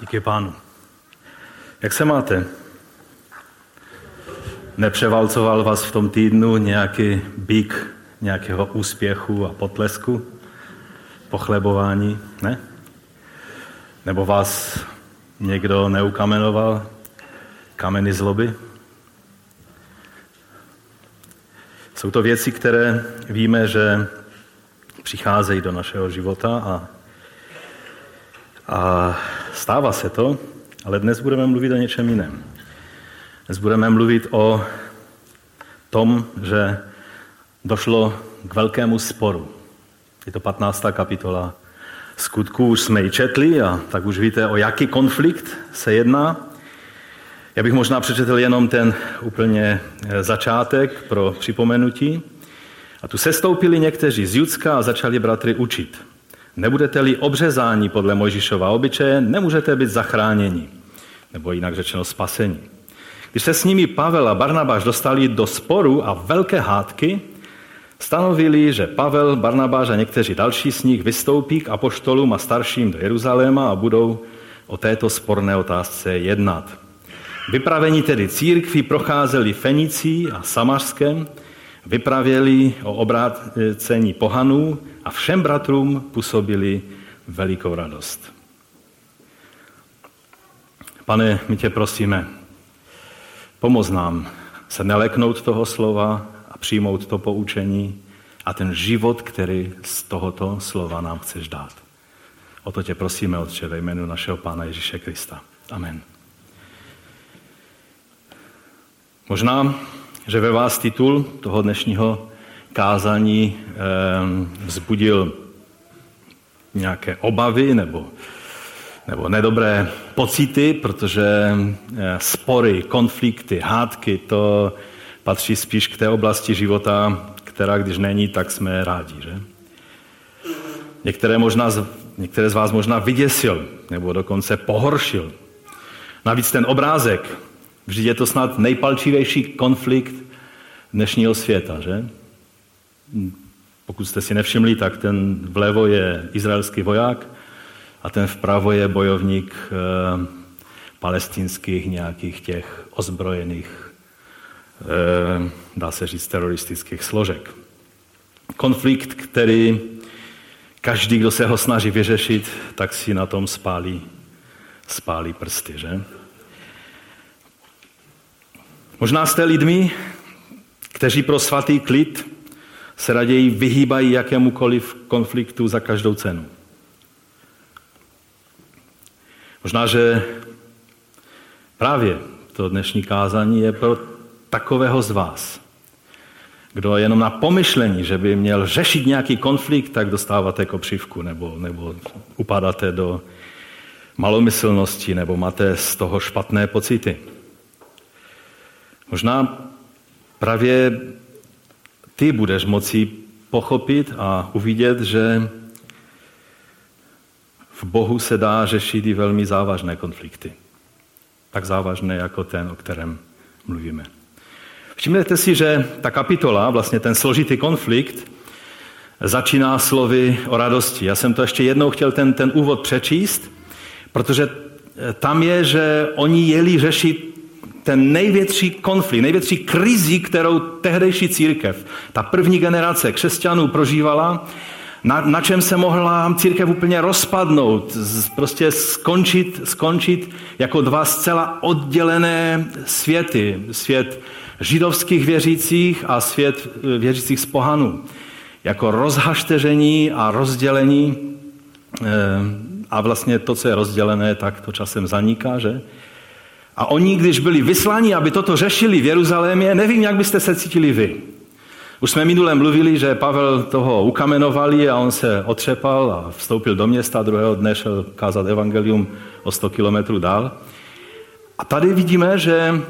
Díky pánu. Jak se máte? Nepřevalcoval vás v tom týdnu nějaký bík nějakého úspěchu a potlesku? Pochlebování? Ne? Nebo vás někdo neukamenoval kameny zloby? Jsou to věci, které víme, že přicházejí do našeho života a, a stává se to, ale dnes budeme mluvit o něčem jiném. Dnes budeme mluvit o tom, že došlo k velkému sporu. Je to 15. kapitola skutků, už jsme ji četli a tak už víte, o jaký konflikt se jedná. Já bych možná přečetl jenom ten úplně eh, začátek pro připomenutí. A tu sestoupili někteří z Judska a začali bratry učit. Nebudete-li obřezáni podle Mojžišova obyčeje, nemůžete být zachráněni, nebo jinak řečeno spasení. Když se s nimi Pavel a Barnabáš dostali do sporu a velké hádky, stanovili, že Pavel, Barnabáš a někteří další z nich vystoupí k apoštolům a starším do Jeruzaléma a budou o této sporné otázce jednat. Vypravení tedy církví procházeli Fenicí a Samařskem, vypravěli o obrácení pohanů a všem bratrům působili velikou radost. Pane, my tě prosíme, pomoz nám se neleknout toho slova a přijmout to poučení a ten život, který z tohoto slova nám chceš dát. O to tě prosíme, Otče, ve jménu našeho Pána Ježíše Krista. Amen. Možná, že ve vás titul toho dnešního kázání eh, vzbudil nějaké obavy nebo, nebo nedobré pocity, protože eh, spory, konflikty, hádky, to patří spíš k té oblasti života, která když není, tak jsme rádi. Že? Některé, možná, některé z vás možná vyděsil nebo dokonce pohoršil. Navíc ten obrázek, Vždyť je to snad nejpalčivější konflikt dnešního světa, že? Pokud jste si nevšimli, tak ten vlevo je izraelský voják a ten vpravo je bojovník e, palestinských nějakých těch ozbrojených, e, dá se říct, teroristických složek. Konflikt, který každý, kdo se ho snaží vyřešit, tak si na tom spálí, spálí prsty, že? Možná jste lidmi, kteří pro svatý klid se raději vyhýbají jakémukoliv konfliktu za každou cenu. Možná, že právě to dnešní kázání je pro takového z vás, kdo jenom na pomyšlení, že by měl řešit nějaký konflikt, tak dostáváte kopřivku nebo, nebo upadáte do malomyslnosti nebo máte z toho špatné pocity. Možná právě ty budeš moci pochopit a uvidět, že v Bohu se dá řešit i velmi závažné konflikty. Tak závažné jako ten, o kterém mluvíme. Všimněte si, že ta kapitola, vlastně ten složitý konflikt, začíná slovy o radosti. Já jsem to ještě jednou chtěl ten, ten úvod přečíst, protože tam je, že oni jeli řešit ten největší konflikt, největší krizi, kterou tehdejší církev, ta první generace křesťanů prožívala, na, na čem se mohla církev úplně rozpadnout, prostě skončit, skončit jako dva zcela oddělené světy. Svět židovských věřících a svět eh, věřících z pohanů. Jako rozhašteření a rozdělení eh, a vlastně to, co je rozdělené, tak to časem zaniká, že? A oni, když byli vysláni, aby toto řešili v Jeruzalémě, nevím, jak byste se cítili vy. Už jsme minule mluvili, že Pavel toho ukamenovali a on se otřepal a vstoupil do města, druhého dne šel kázat evangelium o 100 kilometrů dál. A tady vidíme, že,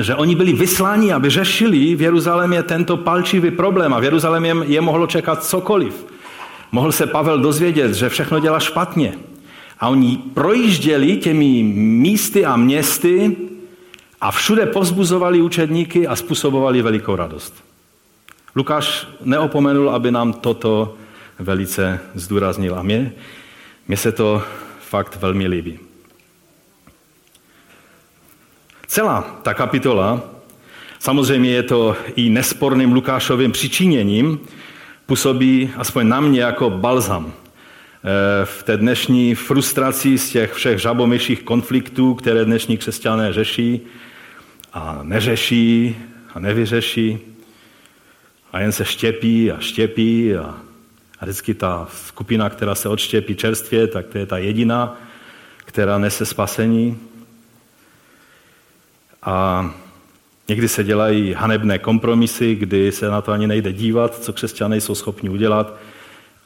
že oni byli vysláni, aby řešili v Jeruzalémě tento palčivý problém a v Jeruzalémě je mohlo čekat cokoliv. Mohl se Pavel dozvědět, že všechno dělá špatně. A oni projížděli těmi místy a městy a všude povzbuzovali učedníky a způsobovali velikou radost. Lukáš neopomenul, aby nám toto velice zdůraznil. A mě, mě se to fakt velmi líbí. Celá ta kapitola, samozřejmě je to i nesporným Lukášovým přičiněním, působí aspoň na mě jako balzam. Eh, v té dnešní frustraci z těch všech žabomyších konfliktů, které dnešní křesťané řeší a neřeší a nevyřeší a jen se štěpí a štěpí a, a vždycky ta skupina, která se odštěpí čerstvě, tak to je ta jediná, která nese spasení. A někdy se dělají hanebné kompromisy, kdy se na to ani nejde dívat, co křesťané jsou schopni udělat,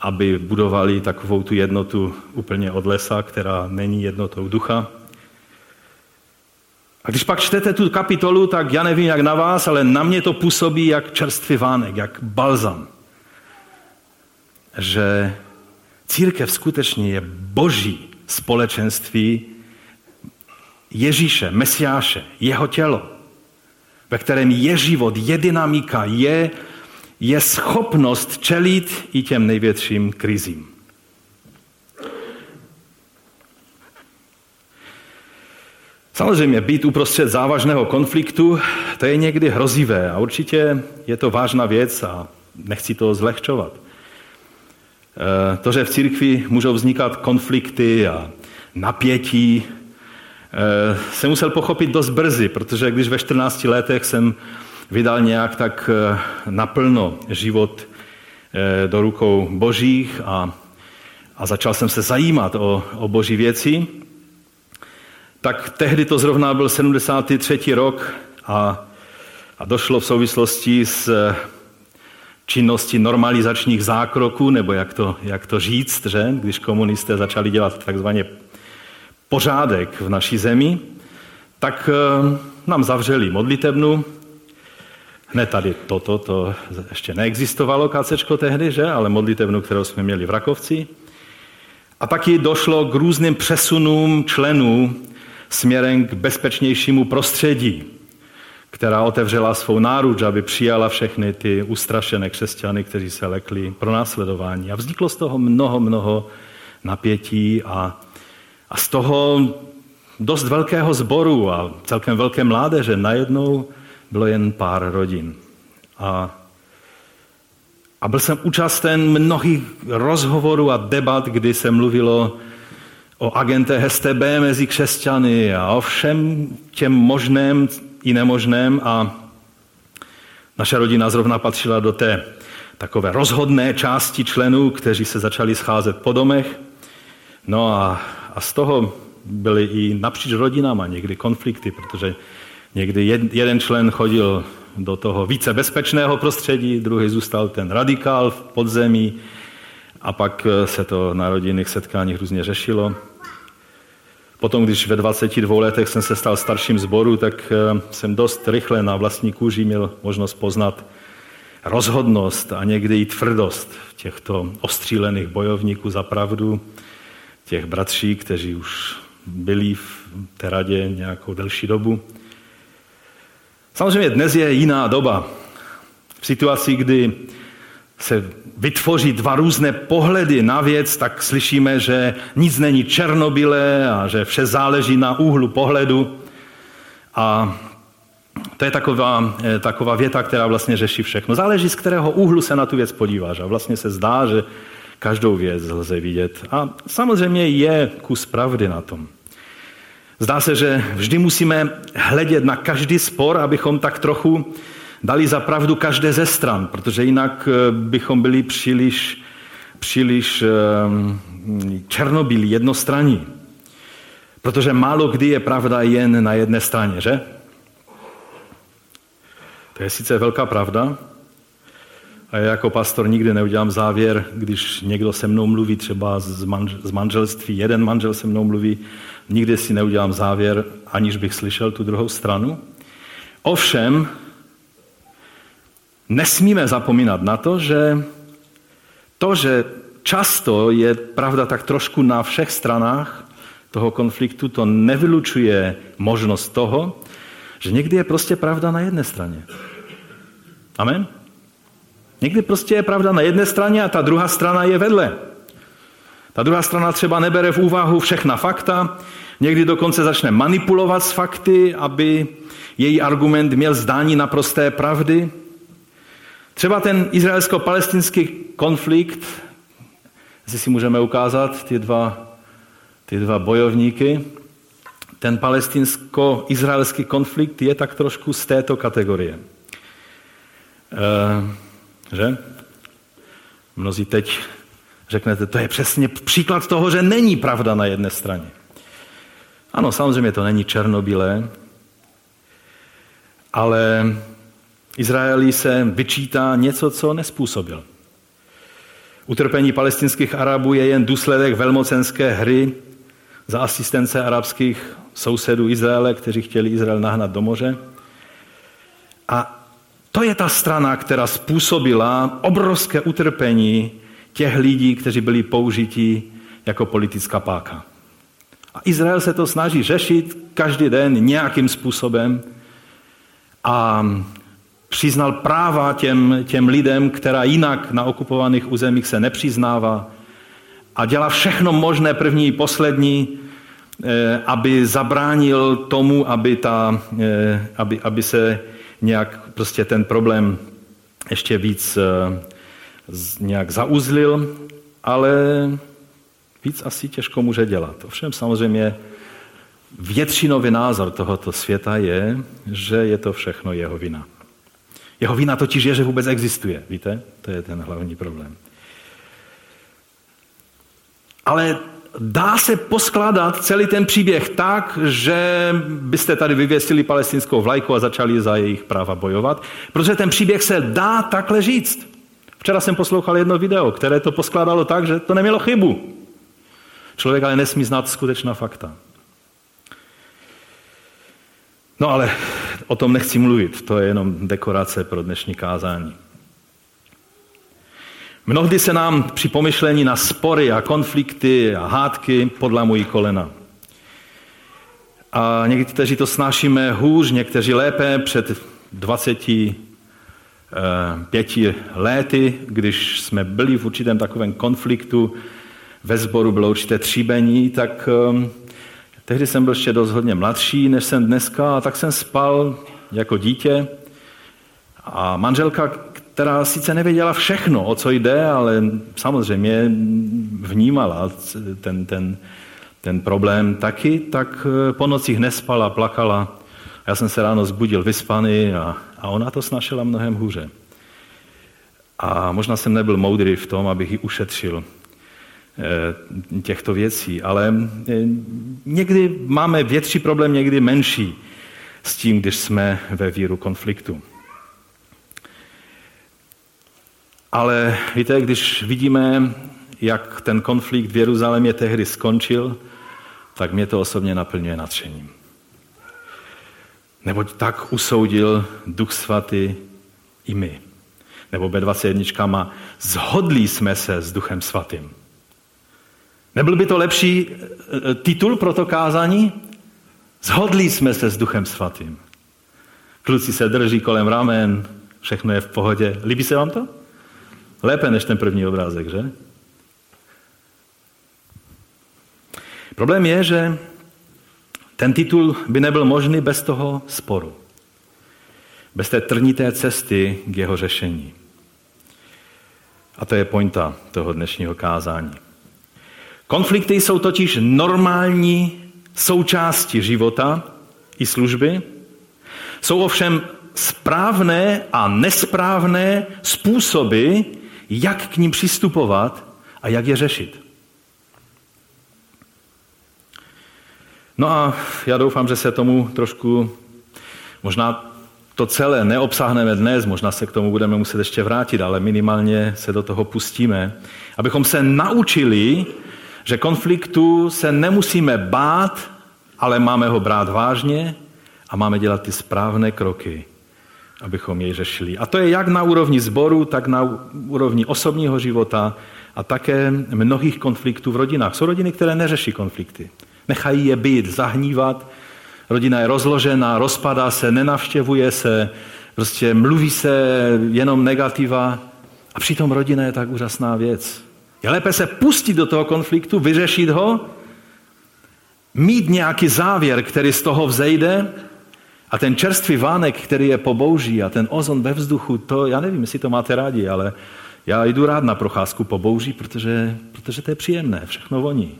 aby budovali takovou tu jednotu úplně od lesa, která není jednotou ducha. A když pak čtete tu kapitolu, tak já nevím, jak na vás, ale na mě to působí jak čerstvý vánek, jak balzam. Že církev skutečně je boží společenství Ježíše, Mesiáše, jeho tělo, ve kterém je život, je dynamika, je, je schopnost čelit i těm největším krizím. Samozřejmě být uprostřed závažného konfliktu, to je někdy hrozivé a určitě je to vážná věc a nechci to zlehčovat. Eh, to, že v církvi můžou vznikat konflikty a napětí, jsem musel pochopit dost brzy, protože když ve 14 letech jsem vydal nějak tak eh, naplno život do rukou božích a, a začal jsem se zajímat o, o boží věci, tak tehdy to zrovna byl 73. rok a, a došlo v souvislosti s eh, činností normalizačních zákroků, nebo jak to, jak to říct, že? když komunisté začali dělat takzvaně pořádek v naší zemi, tak eh, nám zavřeli modlitebnu, Hned tady toto, to ještě neexistovalo kacečko tehdy, že? ale modlitevnu, kterou jsme měli v Rakovci. A taky došlo k různým přesunům členů směrem k bezpečnějšímu prostředí, která otevřela svou náruč, aby přijala všechny ty ustrašené křesťany, kteří se lekli pro následování. A vzniklo z toho mnoho, mnoho napětí a, a z toho dost velkého sboru a celkem velké mládeže najednou bylo jen pár rodin. A, a byl jsem účasten mnohých rozhovorů a debat, kdy se mluvilo o agente STB mezi křesťany a o všem těm možném i nemožném a naše rodina zrovna patřila do té takové rozhodné části členů, kteří se začali scházet po domech. No a, a z toho byly i napříč rodinama někdy konflikty, protože někdy jeden člen chodil do toho více bezpečného prostředí, druhý zůstal ten radikál v podzemí a pak se to na rodinných setkáních různě řešilo. Potom, když ve 22 letech jsem se stal starším zboru, tak eh, jsem dost rychle na vlastní kůži měl možnost poznat rozhodnost a někdy i tvrdost těchto ostřílených bojovníků za pravdu, těch bratří, kteří už byli v té radě nějakou delší dobu. Samozřejmě dnes je jiná doba. V situaci, kdy se vytvoří dva různé pohledy na věc, tak slyšíme, že nic není černobylé a že vše záleží na úhlu pohledu. A to je taková, eh, taková věta, která vlastně řeší všechno. Záleží, z kterého úhlu se na tu věc podíváš. A vlastně se zdá, že každou věc lze vidět. A samozřejmě je kus pravdy na tom. Zdá se, že vždy musíme hledět na každý spor, abychom tak trochu dali za pravdu každé ze stran, protože jinak eh, bychom byli příliš, příliš ehm, černobílí, jednostranní. Protože málo kdy je pravda jen na jedné straně, že? To je sice velká pravda, a já jako pastor nikdy neudělám závěr, když někdo se mnou mluví třeba z manželství, jeden manžel se mnou mluví, nikdy si neudělám závěr, aniž bych slyšel tu druhou stranu. Ovšem, nesmíme zapomínat na to, že to, že často je pravda tak trošku na všech stranách toho konfliktu, to nevylučuje možnost toho, že někdy je prostě pravda na jedné straně. Amen? Někdy prostě je pravda na jedné straně a ta druhá strana je vedle. Ta druhá strana třeba nebere v úvahu všechna fakta, Někdy dokonce začne manipulovat s fakty, aby její argument měl zdání naprosté pravdy. Třeba ten izraelsko-palestinský konflikt, jestli si můžeme ukázat ty dva, ty dva bojovníky, ten palestinsko-izraelský konflikt je tak trošku z této kategorie. E, že? Mnozí teď řeknete, to je přesně příklad toho, že není pravda na jedné straně. Ano, samozřejmě to není černobílé, ale Izraeli se vyčítá něco, co nespůsobil. Utrpení palestinských Arabů je jen důsledek velmocenské hry za asistence arabských sousedů Izraele, kteří chtěli Izrael nahnat do moře. A to je ta strana, která způsobila obrovské utrpení těch lidí, kteří byli použiti jako politická páka. A Izrael se to snaží řešit každý den nějakým způsobem. A přiznal práva těm, těm lidem, která jinak na okupovaných územích se nepřiznává. A dělá všechno možné, první i poslední, eh, aby zabránil tomu, aby, ta, eh, aby, aby se nějak prostě ten problém ještě víc eh, nějak zauzlil, ale víc asi těžko může dělat. Ovšem samozřejmě většinový názor tohoto světa je, že je to všechno jeho vina. Jeho vina totiž je, že vůbec existuje. Víte? To je ten hlavní problém. Ale dá se poskládat celý ten příběh tak, že byste tady vyvěsili palestinskou vlajku a začali za jejich práva bojovat, protože ten příběh se dá takhle říct. Včera jsem poslouchal jedno video, které to poskládalo tak, že to nemělo chybu. Člověk ale nesmí znát skutečná fakta. No ale o tom nechci mluvit, to je jenom dekorace pro dnešní kázání. Mnohdy se nám při pomyšlení na spory a konflikty a hádky podlamují kolena. A někteří to snášíme hůř, někteří lépe. Před 25 lety, když jsme byli v určitém takovém konfliktu, ve sboru bylo určité tříbení, tak um, tehdy jsem byl ještě dost hodně mladší, než jsem dneska, a tak jsem spal jako dítě. A manželka, která sice nevěděla všechno, o co jde, ale samozřejmě vnímala ten, ten, ten problém taky, tak uh, po nocích nespala, plakala. Já jsem se ráno zbudil vyspaný a, a ona to snašela mnohem hůře. A možná jsem nebyl moudrý v tom, abych ji ušetřil Eh, těchto věcí, ale eh, někdy máme větší problém, někdy menší s tím, když jsme ve víru konfliktu. Ale víte, když vidíme, jak ten konflikt v Jeruzalémě tehdy skončil, tak mě to osobně naplňuje nadšením. Neboť tak usoudil Duch Svatý i my. Nebo B21 má, zhodlí jsme se s Duchem Svatým. Nebyl by to lepší eh, eh, titul pro to kázání? Zhodli jsme se s Duchem Svatým. Kluci se drží kolem ramen, všechno je v pohodě. Líbí se vám to? Lépe než ten první obrázek, že? Problém je, že ten titul by nebyl možný bez toho sporu. Bez té trnité cesty k jeho řešení. A to je pointa toho dnešního kázání. Konflikty jsou totiž normální součástí života i služby. Jsou ovšem správné a nesprávné způsoby, jak k ním přistupovat a jak je řešit. No a já doufám, že se tomu trošku, možná to celé neobsáhneme dnes, možná se k tomu budeme muset ještě vrátit, ale minimálně se do toho pustíme, abychom se naučili že konfliktu se nemusíme bát, ale máme ho brát vážně a máme dělat ty správné kroky, abychom jej řešili. A to je jak na úrovni sboru, tak na úrovni osobního života a také mnohých konfliktů v rodinách. Jsou rodiny, které neřeší konflikty. Nechají je být, zahnívat. Rodina je rozložená, rozpadá se, nenavštěvuje se, prostě mluví se jenom negativa. A přitom rodina je tak úžasná věc. Je lépe se pustit do toho konfliktu, vyřešit ho mít nějaký závěr, který z toho vzejde, a ten čerstvý vánek, který je po bouří a ten ozon ve vzduchu, to já nevím, jestli to máte rádi, ale já jdu rád na procházku po bouří, protože, protože to je příjemné, všechno voní.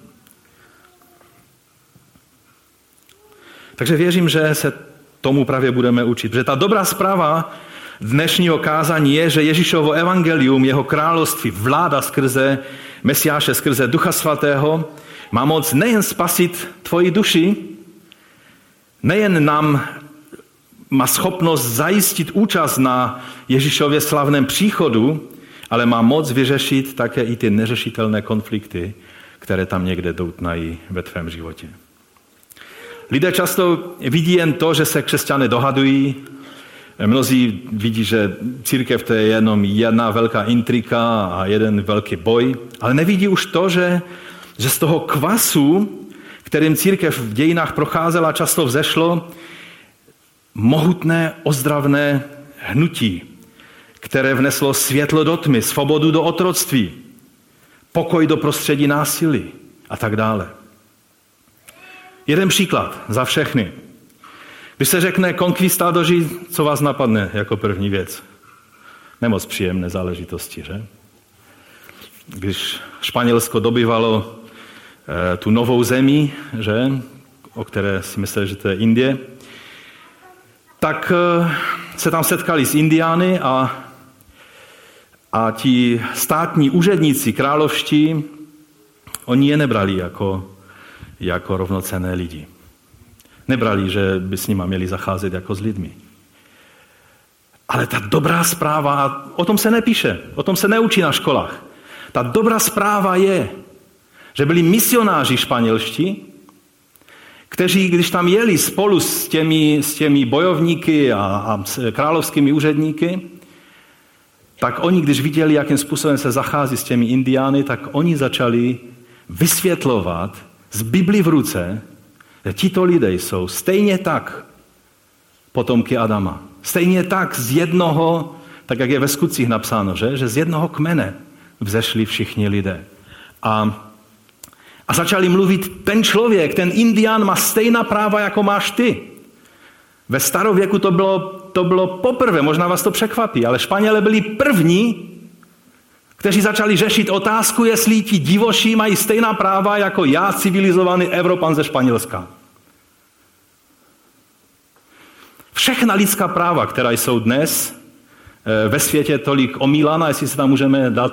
Takže věřím, že se tomu právě budeme učit. Protože ta dobrá zpráva dnešního kázání je, že Ježíšovo evangelium, jeho království, vláda skrze Mesiáše, skrze Ducha Svatého, má moc nejen spasit tvoji duši, nejen nám má schopnost zajistit účast na Ježíšově slavném příchodu, ale má moc vyřešit také i ty neřešitelné konflikty, které tam někde doutnají ve tvém životě. Lidé často vidí jen to, že se křesťané dohadují. Mnozí vidí, že církev to je jenom jedna velká intrika a jeden velký boj, ale nevidí už to, že, že z toho kvasu, kterým církev v dějinách procházela, často vzešlo mohutné ozdravné hnutí, které vneslo světlo do tmy, svobodu do otroctví, pokoj do prostředí násilí a tak dále. Jeden příklad za všechny. Když se řekne konkvistadoři, co vás napadne jako první věc? Nemoc příjemné záležitosti, že? Když Španělsko dobývalo e, tu novou zemi, že? o které si mysleli, že to je Indie, tak e, se tam setkali s Indiány a, a ti státní úředníci královští, oni je nebrali jako jako rovnocené lidi. Nebrali, že by s nima měli zacházet jako s lidmi. Ale ta dobrá zpráva, o tom se nepíše, o tom se neučí na školách. Ta dobrá zpráva je, že byli misionáři španělští, kteří, když tam jeli spolu s těmi, s těmi bojovníky a, a s královskými úředníky, tak oni, když viděli, jakým způsobem se zachází s těmi indiány, tak oni začali vysvětlovat, z Bibli v ruce, tito lidé jsou stejně tak potomky Adama. Stejně tak z jednoho, tak jak je ve skutcích napsáno, že, že z jednoho kmene vzešli všichni lidé. A, a začali mluvit, ten člověk, ten indián má stejná práva, jako máš ty. Ve starověku to bylo, to bylo poprvé, možná vás to překvapí, ale Španělé byli první, kteří začali řešit otázku, jestli ti divoší mají stejná práva jako já, civilizovaný Evropan ze Španělska. Všechna lidská práva, která jsou dnes eh, ve světě tolik omílána, jestli si tam můžeme dát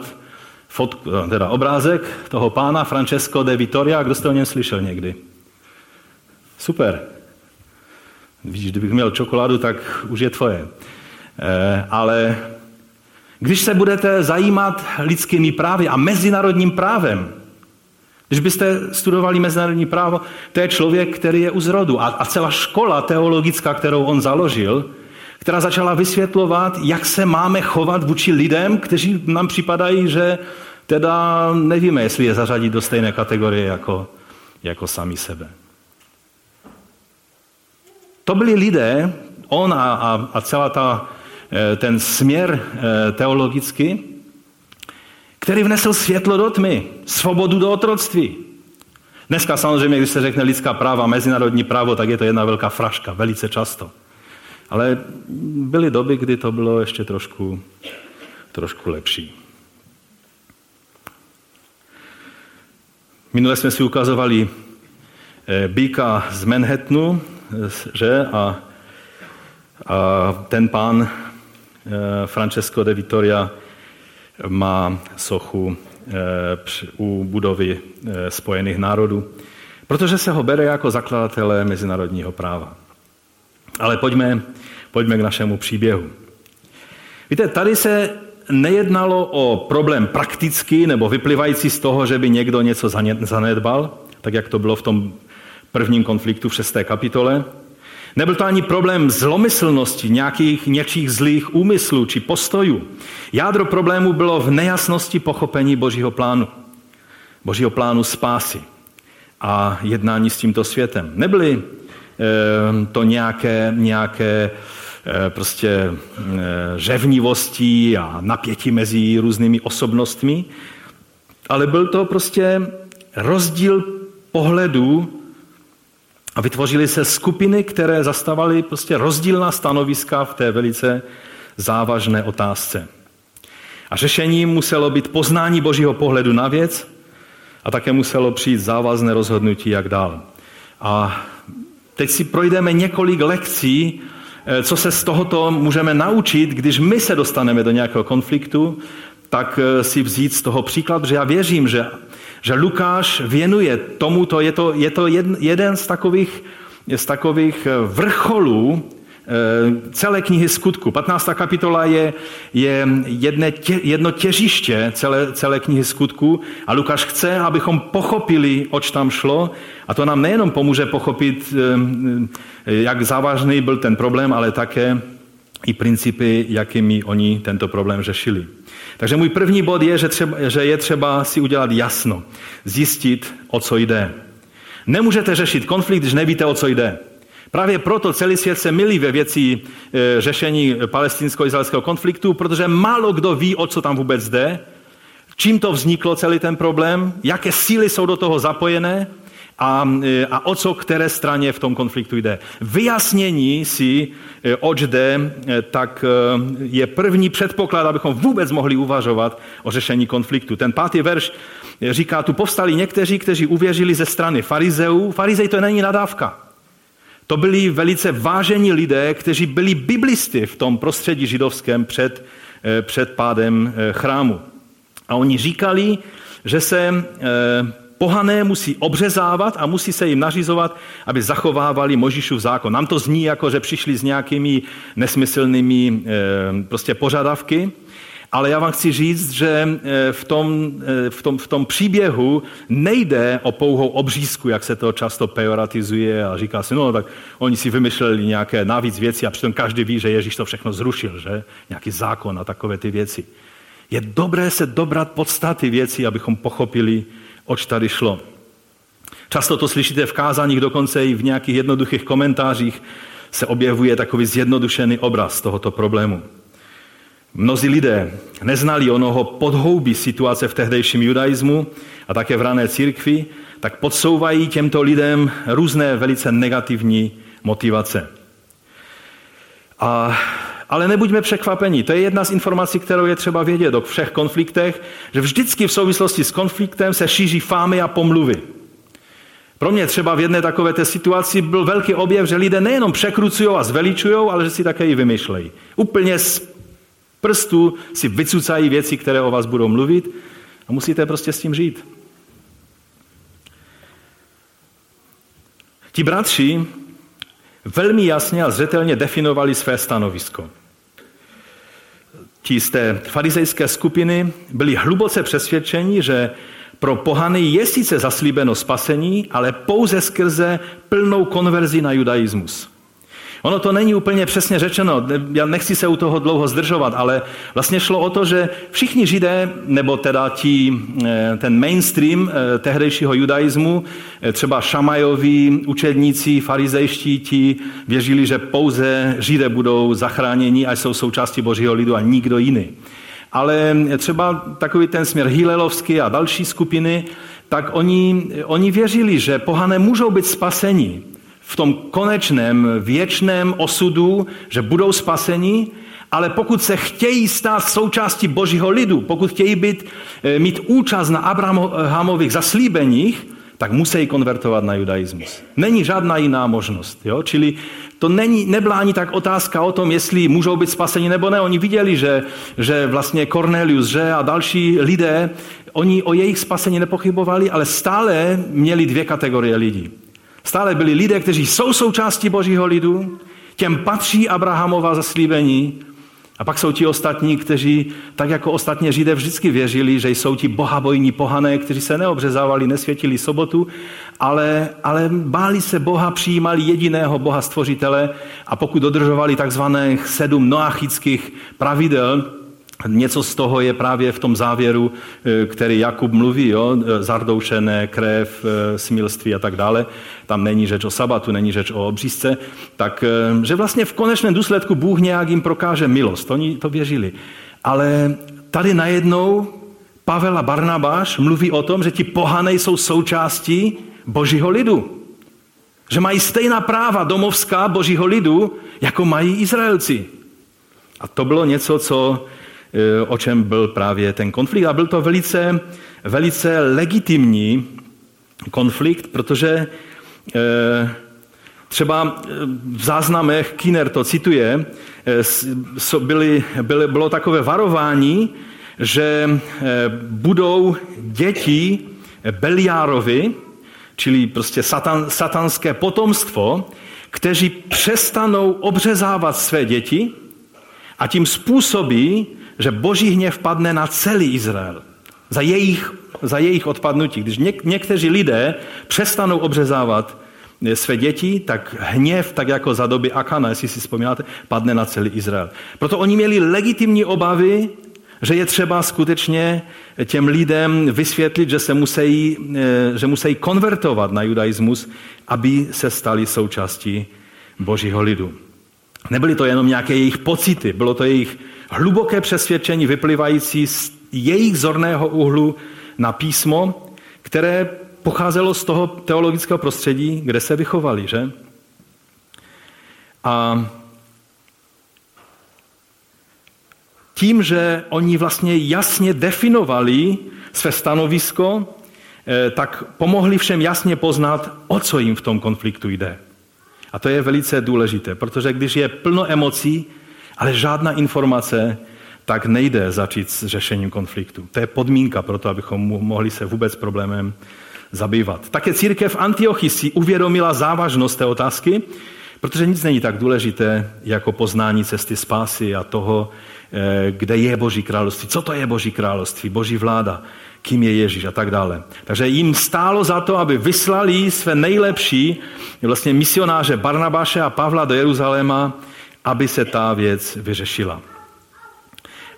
fotku, eh, teda obrázek toho pána Francesco de Vitoria, kdo jste o něm slyšel někdy? Super. Víš, kdybych měl čokoládu, tak už je tvoje. E, ale když se budete zajímat lidskými právy a mezinárodním právem, když byste studovali mezinárodní právo, to je člověk, který je u zrodu. A, a celá škola teologická, kterou on založil, která začala vysvětlovat, jak se máme chovat vůči lidem, kteří nám připadají, že teda nevíme, jestli je zařadit do stejné kategorie jako, jako sami sebe. To byli lidé, on a, a, a celá ta ten směr eh, teologický, který vnesl světlo do tmy, svobodu do otroctví. Dneska samozřejmě, když se řekne lidská práva, mezinárodní právo, tak je to jedna velká fraška, velice často. Ale byly doby, kdy to bylo ještě trošku, trošku lepší. Minule jsme si ukazovali eh, býka z Manhattanu, že? A, a ten pán Eh, Francesco de Vitoria má sochu eh, u budovy eh, Spojených národů, protože se ho bere jako zakladatele mezinárodního práva. Ale pojďme, pojďme k našemu příběhu. Víte, tady se nejednalo o problém praktický nebo vyplývající z toho, že by někdo něco zanedbal, tak jak to bylo v tom prvním konfliktu v šesté kapitole, Nebyl to ani problém zlomyslnosti, nějakých něčích zlých úmyslů či postojů. Jádro problému bylo v nejasnosti pochopení Božího plánu. Božího plánu spásy a jednání s tímto světem. Nebyly eh, to nějaké, nějaké eh, prostě eh, řevnivosti a napětí mezi různými osobnostmi, ale byl to prostě rozdíl pohledu A vytvořily se skupiny, které zastavaly prostě rozdílná stanoviska v té velice závažné otázce. A řešením muselo být poznání božího pohledu na věc a také muselo přijít závazné rozhodnutí, jak dál. A teď si projdeme několik lekcí, eh, co se z tohoto můžeme naučit, když my se dostaneme do nějakého konfliktu, tak eh, si vzít z toho příklad, že já věřím, že, že Lukáš věnuje tomuto, je to, je to jeden z takových, z takových eh, vrcholů Eh, celé knihy skutku. 15. kapitola je, je jedne tě, jedno těžiště celé, celé knihy skutku a Lukáš chce, abychom pochopili, oč tam šlo a to nám nejenom pomůže pochopit, eh, jak závažný byl ten problém, ale také i principy, jakými oni tento problém řešili. Takže můj první bod je, že, třeba, že je třeba si udělat jasno, zjistit, o co jde. Nemůžete řešit konflikt, když nevíte, o co jde. Právě proto celý svět se milí ve věci e, řešení palestinsko-izraelského konfliktu, protože málo kdo ví, o co tam vůbec jde, čím to vzniklo celý ten problém, jaké síly jsou do toho zapojené a, e, a o co které straně v tom konfliktu jde. Vyjasnění si, e, oč jde, tak je první předpoklad, abychom vůbec mohli uvažovat o řešení konfliktu. Ten pátý verš říká, tu povstali někteří, kteří uvěřili ze strany farizeů. Farizej to není nadávka. To byli velice vážení lidé, kteří byli biblisty v tom prostředí židovském před, před pádem chrámu. A oni říkali, že se pohané musí obřezávat a musí se jim nařizovat, aby zachovávali Možíšův zákon. Nám to zní jako, že přišli s nějakými nesmyslnými prostě požadavky, ale já vám chci říct, že eh, v tom, eh, v tom, v tom příběhu nejde o pouhou obřízku, jak se to často pejoratizuje a říká se, no tak oni si vymysleli nějaké navíc věci a přitom každý ví, že Ježíš to všechno zrušil, že? Nějaký zákon a takové ty věci. Je dobré se dobrat podstaty věcí, abychom pochopili, oč tady šlo. Často to slyšíte v kázáních, dokonce i v nějakých jednoduchých komentářích se objevuje takový zjednodušený obraz tohoto problému. Mnozí lidé neznali onoho podhoubí situace v tehdejším judaismu a také v rané církvi, tak podsouvají těmto lidem různé velice negativní motivace. A, ale nebuďme překvapeni. To je jedna z informací, kterou je třeba vědět o všech konfliktech, že vždycky v souvislosti s konfliktem se šíří fámy a pomluvy. Pro mě třeba v jedné takové té situaci byl velký objev, že lidé nejenom překrucují a zveličují, ale že si také i vymýšlejí. Úplně prstů si vycucají věci, které o vás budou mluvit a musíte prostě s tím žít. Ti bratři velmi jasně a zřetelně definovali své stanovisko. Ti z té farizejské skupiny byli hluboce přesvědčeni, že pro pohany je sice zaslíbeno spasení, ale pouze skrze plnou konverzi na judaismus. Ono to není úplně přesně řečeno, já nechci se u toho dlouho zdržovat, ale vlastně šlo o to, že všichni židé, nebo teda tí, eh, ten mainstream eh, tehdejšího judaismu, eh, třeba šamajoví učedníci, farizejští, ti věřili, že pouze židé budou zachráněni a jsou součástí božího lidu a nikdo jiný. Ale třeba takový ten směr Hilelovský a další skupiny, tak oni, oni věřili, že pohané můžou být spaseni v tom konečném věčném osudu, že budou spaseni, ale pokud se chtějí stát součástí božího lidu, pokud chtějí být, eh, mít účast na Abrahamových zaslíbeních, tak musí konvertovat na judaismus. Není žádná jiná možnost. Jo? Čili to není, nebyla ani tak otázka o tom, jestli můžou být spaseni nebo ne. Oni viděli, že, že vlastně Cornelius že a další lidé, oni o jejich spasení nepochybovali, ale stále měli dvě kategorie lidí. Stále byli lidé, kteří jsou součástí božího lidu, těm patří Abrahamova zaslíbení, a pak jsou ti ostatní, kteří, tak jako ostatně Židé vždycky věřili, že jsou ti bohabojní pohané, kteří se neobřezávali, nesvětili sobotu, ale, ale báli se Boha, přijímali jediného Boha stvořitele a pokud dodržovali takzvaných sedm noachických pravidel, Něco z toho je právě v tom závěru, eh, který Jakub mluví, jo? Eh, zardoušené, krev, eh, smilství a tak dále. Tam není řeč o sabatu, není řeč o obřízce. Tak, že vlastně v konečném důsledku Bůh nějak jim prokáže milost. Oni to věřili. Ale tady najednou Pavel a Barnabáš mluví o tom, že ti pohané jsou součástí božího lidu. Že mají stejná práva domovská božího lidu, jako mají Izraelci. A to bylo něco, co, o čem byl právě ten konflikt. A byl to velice, velice legitimní konflikt, protože e, třeba v záznamech, Kiner to cituje, byly, byly, bylo takové varování, že budou děti Beliárovi, čili prostě satan, satanské potomstvo, kteří přestanou obřezávat své děti a tím způsobí, že boží hněv padne na celý Izrael. Za jejich, za jejich odpadnutí. Když něk, někteří lidé přestanou obřezávat eh, své děti, tak hněv, tak jako za doby Akana, jestli si vzpomínáte, padne na celý Izrael. Proto oni měli legitimní obavy že je třeba skutečně těm lidem vysvětlit, že se musí, eh, že musí konvertovat na judaismus, aby se stali součástí božího lidu. Nebyly to jenom nějaké jejich pocity, bylo to jejich hluboké přesvědčení vyplývající z jejich zorného úhlu na písmo, které pocházelo z toho teologického prostředí, kde se vychovali, že? A tím, že oni vlastně jasně definovali své stanovisko, eh, tak pomohli všem jasně poznat, o co jim v tom konfliktu jde. A to je velice důležité, protože když je plno emocí, ale žádná informace, tak nejde začít s řešením konfliktu. To je podmínka pro to, abychom mohli se vůbec problémem zabývat. Také církev Antiochii si uvědomila závažnost té otázky, protože nic není tak důležité jako poznání cesty spásy a toho, Eh, kde je Boží království, co to je Boží království, Boží vláda, kým je Ježíš a tak dále. Takže jim stálo za to, aby vyslali své nejlepší vlastně misionáře Barnabáše a Pavla do Jeruzaléma, aby se ta věc vyřešila.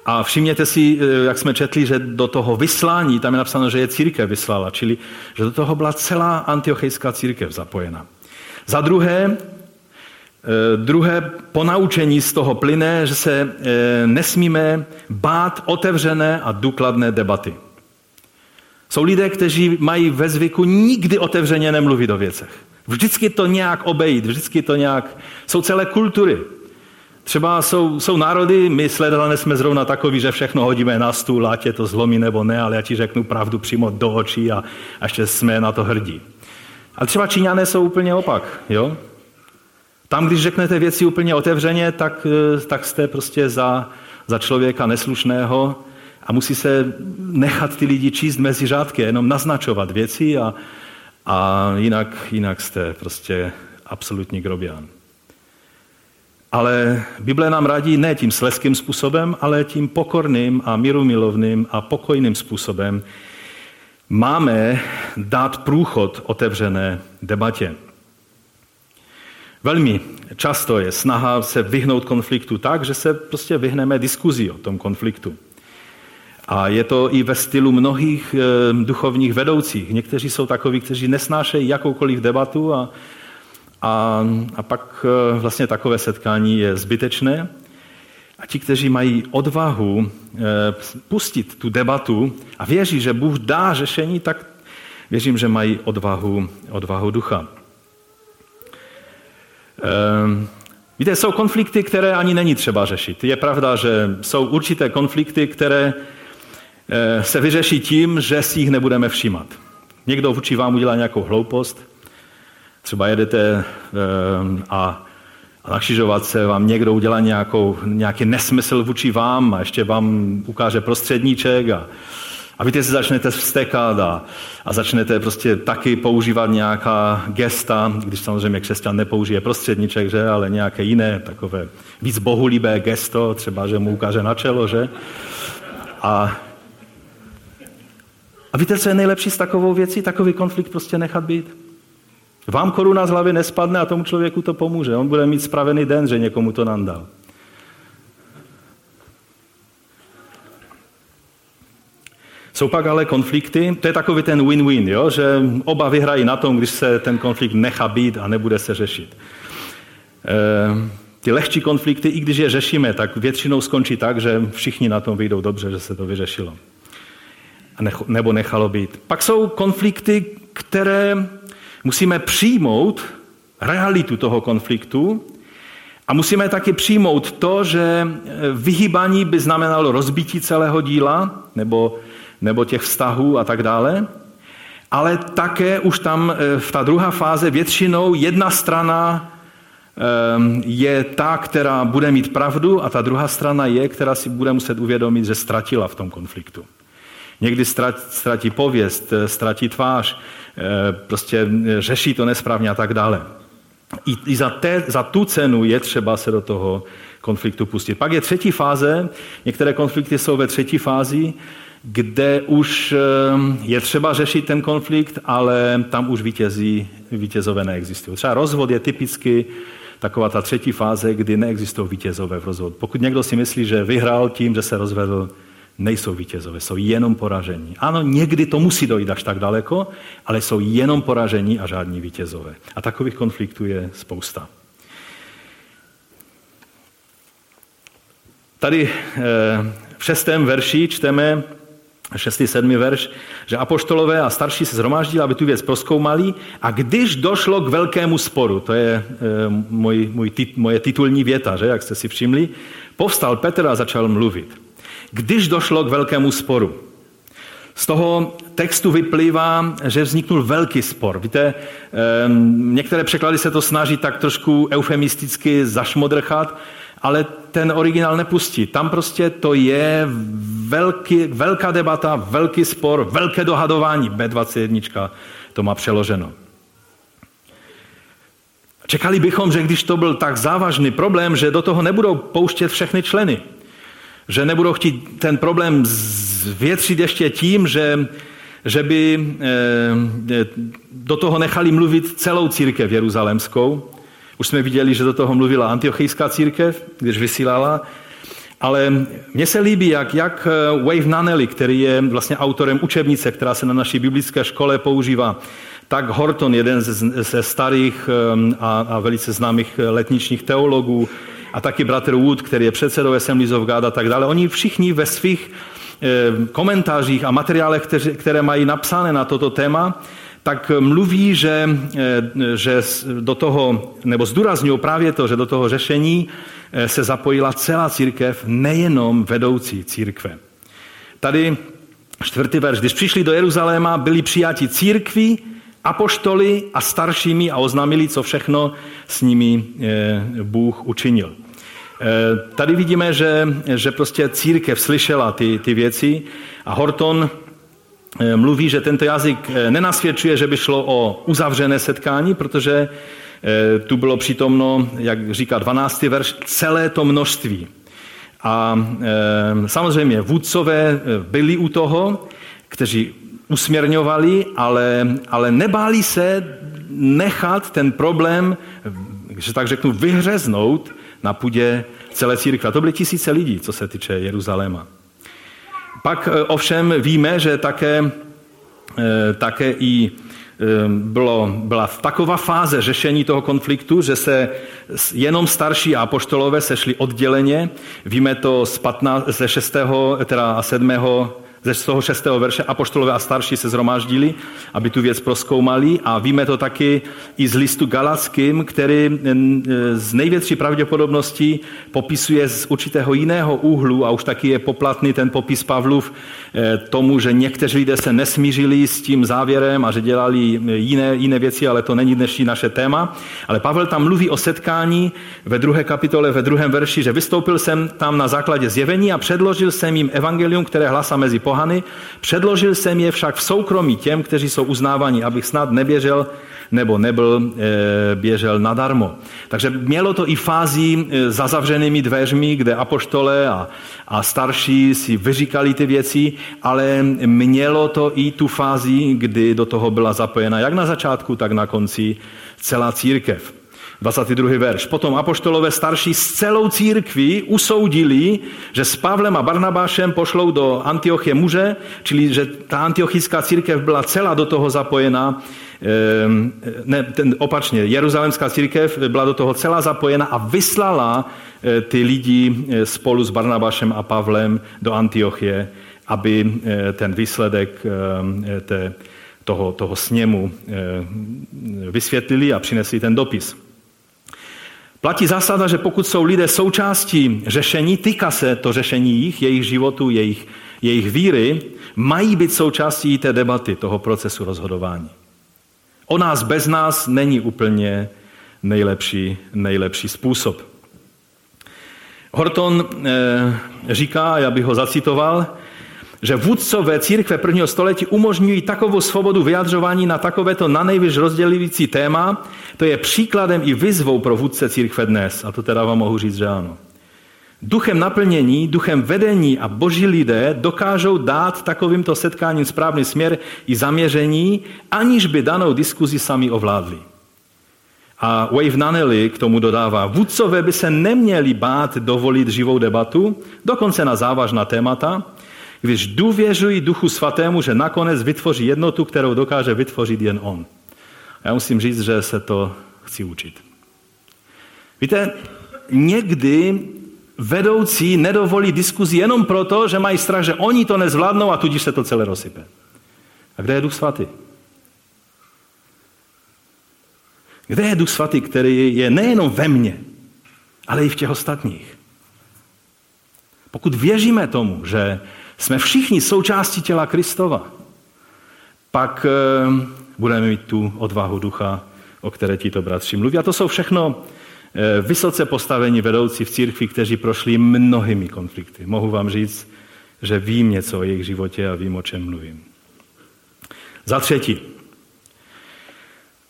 A všimněte si, eh, jak jsme četli, že do toho vyslání, tam je napsáno, že je církev vyslala, čili že do toho byla celá antiochejská církev zapojena. Za druhé, Eh, druhé ponaučení z toho plyne, že se eh, nesmíme bát otevřené a důkladné debaty. Jsou lidé, kteří mají ve zvyku nikdy otevřeně nemluvit o věcech. Vždycky to nějak obejít, vždycky to nějak... Jsou celé kultury. Třeba jsou, jsou národy, my sledané jsme zrovna takový, že všechno hodíme na stůl, ať je to zlomí nebo ne, ale já ti řeknu pravdu přímo do očí a, a ještě jsme na to hrdí. A třeba Číňané jsou úplně opak. Jo? Tam, když řeknete věci úplně otevřeně, tak, eh, tak jste prostě za, za člověka neslušného a musí se nechat ty lidi číst mezi řádky, jenom naznačovat věci a, a jinak, jinak jste prostě absolutní grobián. Ale Bible nám radí ne tím sleským způsobem, ale tím pokorným a mírumilovným a pokojným způsobem. Máme dát průchod otevřené debatě. Velmi často je snaha se vyhnout konfliktu tak, že se prostě vyhneme diskuzi o tom konfliktu. A je to i ve stylu mnohých e, duchovních vedoucích. Někteří jsou takoví, kteří nesnášejí jakoukoliv debatu a, a, a pak e, vlastně takové setkání je zbytečné. A ti, kteří mají odvahu e, pustit tu debatu a věří, že Bůh dá řešení, tak věřím, že mají odvahu, odvahu ducha. Víte, jsou konflikty, které ani není třeba řešit. Je pravda, že jsou určité konflikty, které eh, se vyřeší tím, že si jich nebudeme všímat. Někdo vůči vám udělá nějakou hloupost, třeba jedete ehm, a a na křižovatce vám někdo udělá nějakou, nějaký nesmysl vůči vám a ještě vám ukáže prostředníček a, a vy se začnete vztekat a, a začnete prostě taky používat nějaká gesta, když samozřejmě křesťan nepoužije prostředníček, že, ale nějaké jiné, takové víc bohulibé gesto, třeba, že mu ukáže na čelo, že? A, a víte, co je nejlepší s takovou věcí? Takový konflikt prostě nechat být. Vám koruna z hlavy nespadne a tomu člověku to pomůže. On bude mít spravený den, že někomu to nandal. Jsou pak ale konflikty, to je takový ten win-win, jo? že oba vyhrají na tom, když se ten konflikt nechá být a nebude se řešit. E, ty lehčí konflikty, i když je řešíme, tak většinou skončí tak, že všichni na tom vyjdou dobře, že se to vyřešilo. Nebo nechalo být. Pak jsou konflikty, které musíme přijmout realitu toho konfliktu a musíme taky přijmout to, že vyhýbání by znamenalo rozbití celého díla nebo, nebo těch vztahů a tak dále. Ale také už tam v ta druhá fáze většinou jedna strana Ehm, je ta, která bude mít pravdu a ta druhá strana je, která si bude muset uvědomit, že ztratila v tom konfliktu. Někdy ztratí pověst, eh, ztratí tvář, eh, prostě eh, řeší to nesprávně a tak dále. I, za, te, za tu cenu je třeba se do toho konfliktu pustit. Pak je třetí fáze, některé konflikty jsou ve třetí fázi, kde už je třeba řešit ten konflikt, ale tam už vítězí, vítězové neexistují. Třeba rozvod je typicky taková ta třetí fáze, kdy neexistují vítězové v rozvodu. Pokud někdo si myslí, že vyhrál tím, že se rozvedl, nejsou vítězové, jsou jenom poražení. Ano, někdy to musí dojít až tak daleko, ale jsou jenom poražení a žádní vítězové. A takových konfliktů je spousta. Tady eh, v šestém verši čteme 6. 7. verš, že apoštolové a starší se zhromáždili, aby tu věc proskoumali a když došlo k velkému sporu, to je e, můj, můj moje titulní věta, že, jak jste si všimli, povstal Petr a začal mluvit. Když došlo k velkému sporu, z toho textu vyplývá, že vzniknul velký spor. Víte, některé překlady se to snaží tak trošku eufemisticky zašmodrchat, ale ten originál nepustí. Tam prostě to je velký, velká debata, velký spor, velké dohadování. B21 to má přeloženo. Čekali bychom, že když to byl tak závažný problém, že do toho nebudou pouštět všechny členy. Že nebudou chtít ten problém zvětřit ještě tím, že, že by eh, do toho nechali mluvit celou církev jeruzalemskou, už jsme viděli, že do toho mluvila antiochijská církev, když vysílala. Ale mně se líbí, jak, jak eh, Wave Nanelli, který je vlastně autorem učebnice, která se na naší biblické škole používá, tak Horton, jeden ze, ze starých eh, a, a velice známých letničních teologů, a taky bratr Wood, který je předsedou Assemblies of God a tak dále, oni všichni ve svých komentářích a materiálech, které mají napsané na toto téma, tak mluví, že, eh, že do toho, nebo zdůrazňují právě to, že do toho řešení eh, se zapojila celá církev, nejenom vedoucí církve. Tady čtvrtý verš. Když přišli do Jeruzaléma, byli přijati církví, apoštoli a staršími a oznámili, co všechno s nimi eh, Bůh učinil. Tady vidíme, že, že prostě církev slyšela ty, ty věci a Horton Eh, mluví, že tento jazyk eh, nenasvědčuje, že by šlo o uzavřené setkání, protože eh, tu bylo přítomno, jak říká 12. verš, celé to množství. A samozřejmě vůdcové byli u toho, kteří usměrňovali, ale, ale nebáli se nechat ten problém, že tak řeknu, vyhřeznout na půdě celé církve. A to byly tisíce lidí, co se týče Jeruzaléma. Pak eh, ovšem víme, že také, eh, také i eh, bylo, byla taková fáze řešení toho konfliktu, že se jenom starší apoštolové sešli odděleně. Víme to z 15, ze 6. teda a 7 ze toho šestého verše apoštolové a starší se zhromáždili, aby tu věc proskoumali a víme to taky i z listu Galackým, který z největší pravděpodobností popisuje z určitého jiného úhlu a už taky je poplatný ten popis Pavlův eh, tomu, že někteří lidé se nesmířili s tím závěrem a že dělali jiné, jiné věci, ale to není dnešní naše téma. Ale Pavel tam mluví o setkání ve druhé kapitole, ve druhém verši, že vystoupil jsem tam na základě zjevení a předložil jsem jim evangelium, které hlasa mezi pohany. Předložil jsem je však v soukromí těm, kteří jsou uznávaní, abych snad neběžel nebo nebyl e, běžel nadarmo. Takže mělo to i fázi e, za zavřenými dveřmi, kde apoštole a, a starší si vyříkali ty věci, ale mělo to i tu fázi, kdy do toho byla zapojena jak na začátku, tak na konci celá církev. 22. verš. Potom apoštolové starší s celou církví usoudili, že s Pavlem a Barnabášem pošlou do Antiochie muže, čili že ta antiochická církev byla celá do toho zapojena, ehm, ne, ten, opačně, Jeruzalemská církev byla do toho celá zapojena a vyslala eh, ty lidi eh, spolu s Barnabášem a Pavlem do Antiochie, aby eh, ten výsledek ehm, té toho, toho sněmu vysvětlili a přinesli ten dopis. Platí zásada, že pokud jsou lidé součástí řešení, týká se to řešení jich, jejich životu, jejich, jejich víry, mají být součástí té debaty, toho procesu rozhodování. O nás bez nás není úplně nejlepší, nejlepší způsob. Horton e, říká, já bych ho zacitoval, že vůdcové církve prvního století umožňují takovou svobodu vyjadřování na takovéto na nejvyš rozdělující téma, to je příkladem i vyzvou pro vůdce církve dnes. A to teda vám mohu říct, že ano. Duchem naplnění, duchem vedení a boží lidé dokážou dát takovýmto setkáním správný směr i zaměření, aniž by danou diskuzi sami ovládli. A Wave Nanelli k tomu dodává, vůdcové by se neměli bát dovolit živou debatu, dokonce na závažná témata, když důvěřují Duchu Svatému, že nakonec vytvoří jednotu, kterou dokáže vytvořit jen On. Já musím říct, že se to chci učit. Víte, někdy vedoucí nedovolí diskuzi jenom proto, že mají strach, že oni to nezvládnou a tudíž se to celé rozsype. A kde je Duch Svatý? Kde je Duch Svatý, který je nejenom ve mně, ale i v těch ostatních? Pokud věříme tomu, že jsme všichni součástí těla Kristova, pak eh, budeme mít tu odvahu ducha, o které tito bratři mluví. A to jsou všechno eh, vysoce postavení vedoucí v církvi, kteří prošli mnohými konflikty. Mohu vám říct, že vím něco o jejich životě a vím, o čem mluvím. Za třetí,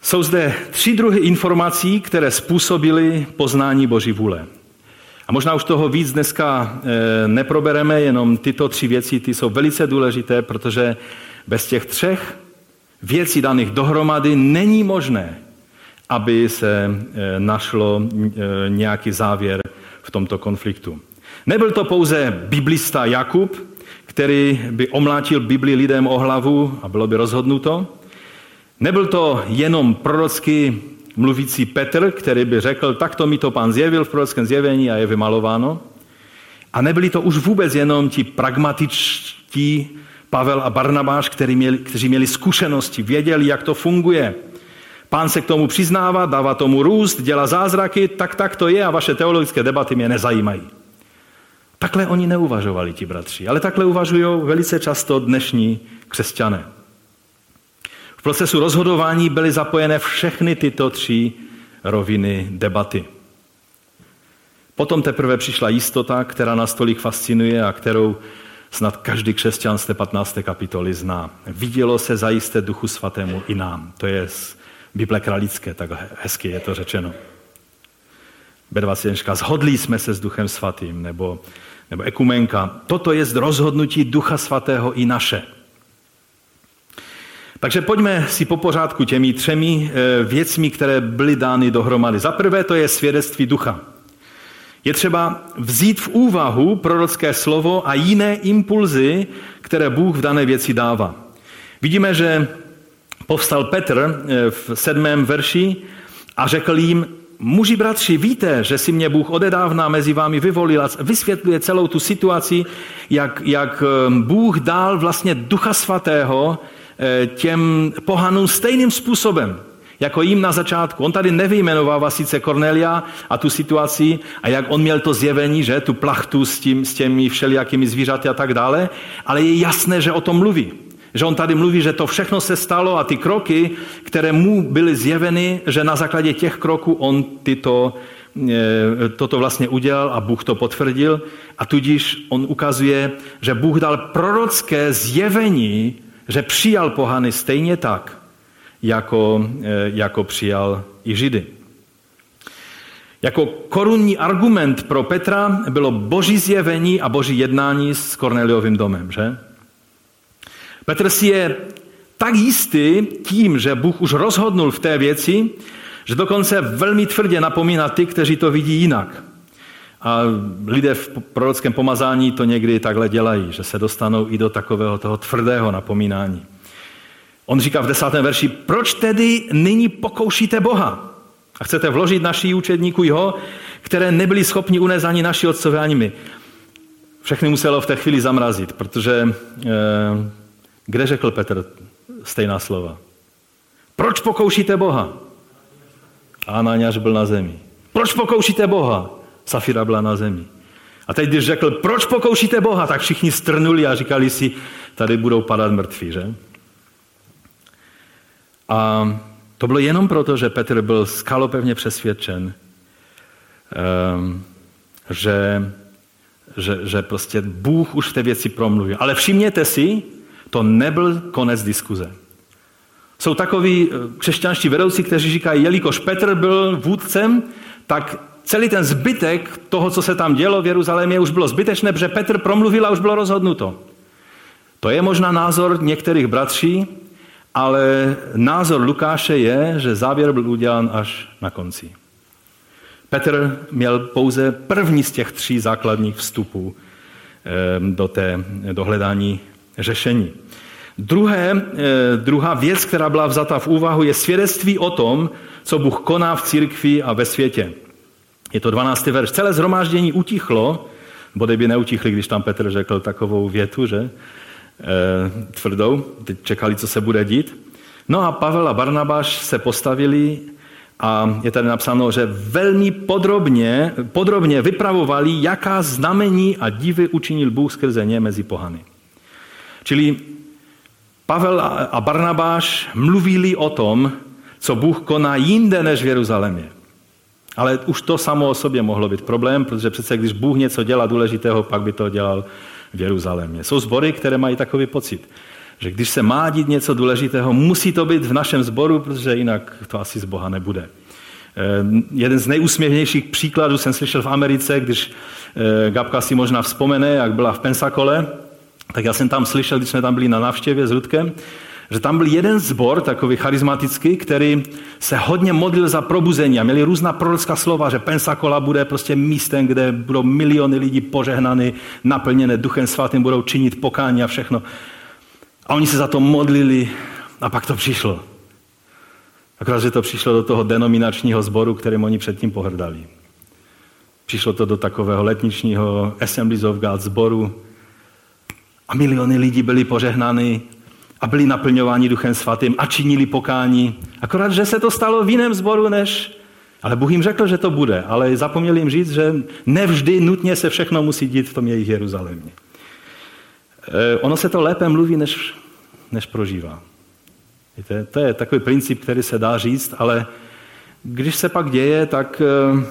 jsou zde tři druhy informací, které způsobily poznání Boží vůle. A možná už toho víc dneska eh, neprobereme, jenom tyto tři věci, ty jsou velice důležité, protože bez těch třech věcí daných dohromady není možné, aby se eh, našlo eh, nějaký závěr v tomto konfliktu. Nebyl to pouze biblista Jakub, který by omlátil Bibli lidem o hlavu a bylo by rozhodnuto. Nebyl to jenom prorocký mluvící Petr, který by řekl, takto mi to pán zjevil v prorockém zjevení a je vymalováno. A nebyli to už vůbec jenom ti pragmatičtí Pavel a Barnabáš, kteří měli, kteří měli zkušenosti, věděli, jak to funguje. Pán se k tomu přiznává, dává tomu růst, dělá zázraky, tak tak to je a vaše teologické debaty mě nezajímají. Takhle oni neuvažovali, ti bratři, ale takhle uvažují velice často dnešní křesťané. V procesu rozhodování byly zapojené všechny tyto tři roviny debaty. Potom teprve přišla jistota, která nás tolik fascinuje a kterou snad každý křesťan z té 15. kapitoly zná. Vidělo se zajisté duchu svatému i nám. To je z Bible kralické, tak hezky je to řečeno. B21. Zhodli jsme se s duchem svatým, nebo, nebo ekumenka. Toto je rozhodnutí ducha svatého i naše. Takže pojďme si po pořádku těmi třemi eh, věcmi, které byly dány dohromady. Za prvé to je svědectví ducha. Je třeba vzít v úvahu prorocké slovo a jiné impulzy, které Bůh v dané věci dává. Vidíme, že povstal Petr eh, v sedmém verši a řekl jim, muži bratři, víte, že si mě Bůh odedávna mezi vámi vyvolil a vysvětluje celou tu situaci, jak, jak eh, Bůh dal vlastně ducha svatého těm pohanům stejným způsobem, jako jim na začátku. On tady nevyjmenovává sice Cornelia a tu situaci a jak on měl to zjevení, že tu plachtu s, tím, s těmi všelijakými zvířaty a tak dále, ale je jasné, že o tom mluví. Že on tady mluví, že to všechno se stalo a ty kroky, které mu byly zjeveny, že na základě těch kroků on tyto, eh, toto vlastně udělal a Bůh to potvrdil. A tudíž on ukazuje, že Bůh dal prorocké zjevení že přijal pohany stejně tak, jako, eh, jako přijal i Židy. Jako korunní argument pro Petra bylo boží zjevení a boží jednání s Korneliovým domem, že? Petr si je tak jistý tím, že Bůh už rozhodnul v té věci, že dokonce velmi tvrdě napomíná ty, kteří to vidí jinak. A lidé v prorockém pomazání to někdy takhle dělají, že se dostanou i do takového toho tvrdého napomínání. On říká v desátém verši, proč tedy nyní pokoušíte Boha? A chcete vložit naší učedníku jeho, které nebyli schopni unést ani naši otcové, ani my. Všechny muselo v té chvíli zamrazit, protože eh, kde řekl Petr stejná slova. Proč pokoušíte Boha? A Ananiáš byl na zemi. Proč pokoušíte Boha? Safira byla na zemi. A teď, když řekl, proč pokoušíte Boha, tak všichni strnuli a říkali si, tady budou padat mrtví, že? A to bylo jenom proto, že Petr byl skalopevně přesvědčen, um, že, že, že prostě Bůh už v té věci promluvil. Ale všimněte si, to nebyl konec diskuze. Jsou takoví eh, křesťanští vedoucí, kteří říkají, jelikož Petr byl vůdcem, tak celý ten zbytek toho, co se tam dělo v Jeruzalémě, už bylo zbytečné, protože Petr promluvil a už bylo rozhodnuto. To je možná názor některých bratří, ale názor Lukáše je, že závěr byl udělán až na konci. Petr měl pouze první z těch tří základních vstupů do, té, do hledání řešení. Druhé, eh, druhá věc, která byla vzata v úvahu, je svědectví o tom, co Bůh koná v církvi a ve světě. Je to 12. verš. Celé zhromáždění utichlo, body by neutichli, když tam Petr řekl takovou větu, že? E, tvrdou. Teď čekali, co se bude dít. No a Pavel a Barnabáš se postavili a je tady napsáno, že velmi podrobně, podrobně vypravovali, jaká znamení a divy učinil Bůh skrze ně mezi pohany. Čili Pavel a Barnabáš mluvili o tom, co Bůh koná jinde než v Jeruzalémě. Ale už to samo o sobě mohlo být problém, protože přece když Bůh něco dělá důležitého, pak by to dělal v Jeruzalémě. Jsou sbory, které mají takový pocit, že když se má dít něco důležitého, musí to být v našem sboru, protože jinak to asi z Boha nebude. Eh, jeden z nejúsměvnějších příkladů jsem slyšel v Americe, když eh, Gabka si možná vzpomene, jak byla v Pensakole, tak já jsem tam slyšel, když jsme tam byli na návštěvě s Ludkem, že tam byl jeden zbor, takový charismatický, který se hodně modlil za probuzení a měli různá prorocká slova, že Pensacola bude prostě místem, kde budou miliony lidí požehnaný, naplněné duchem svatým, budou činit pokání a všechno. A oni se za to modlili a pak to přišlo. Akorát, že to přišlo do toho denominačního sboru, kterým oni předtím pohrdali. Přišlo to do takového letničního Assemblies of God sboru a miliony lidí byli požehnány a byli naplňováni Duchem Svatým a činili pokání. Akorát, že se to stalo v jiném sboru, než... Ale Bůh jim řekl, že to bude, ale zapomněl jim říct, že nevždy nutně se všechno musí dít v tom jejich Jeruzalémě. E, ono se to lépe mluví, než, než prožívá. Víte, to je takový princip, který se dá říct, ale když se pak děje, tak e,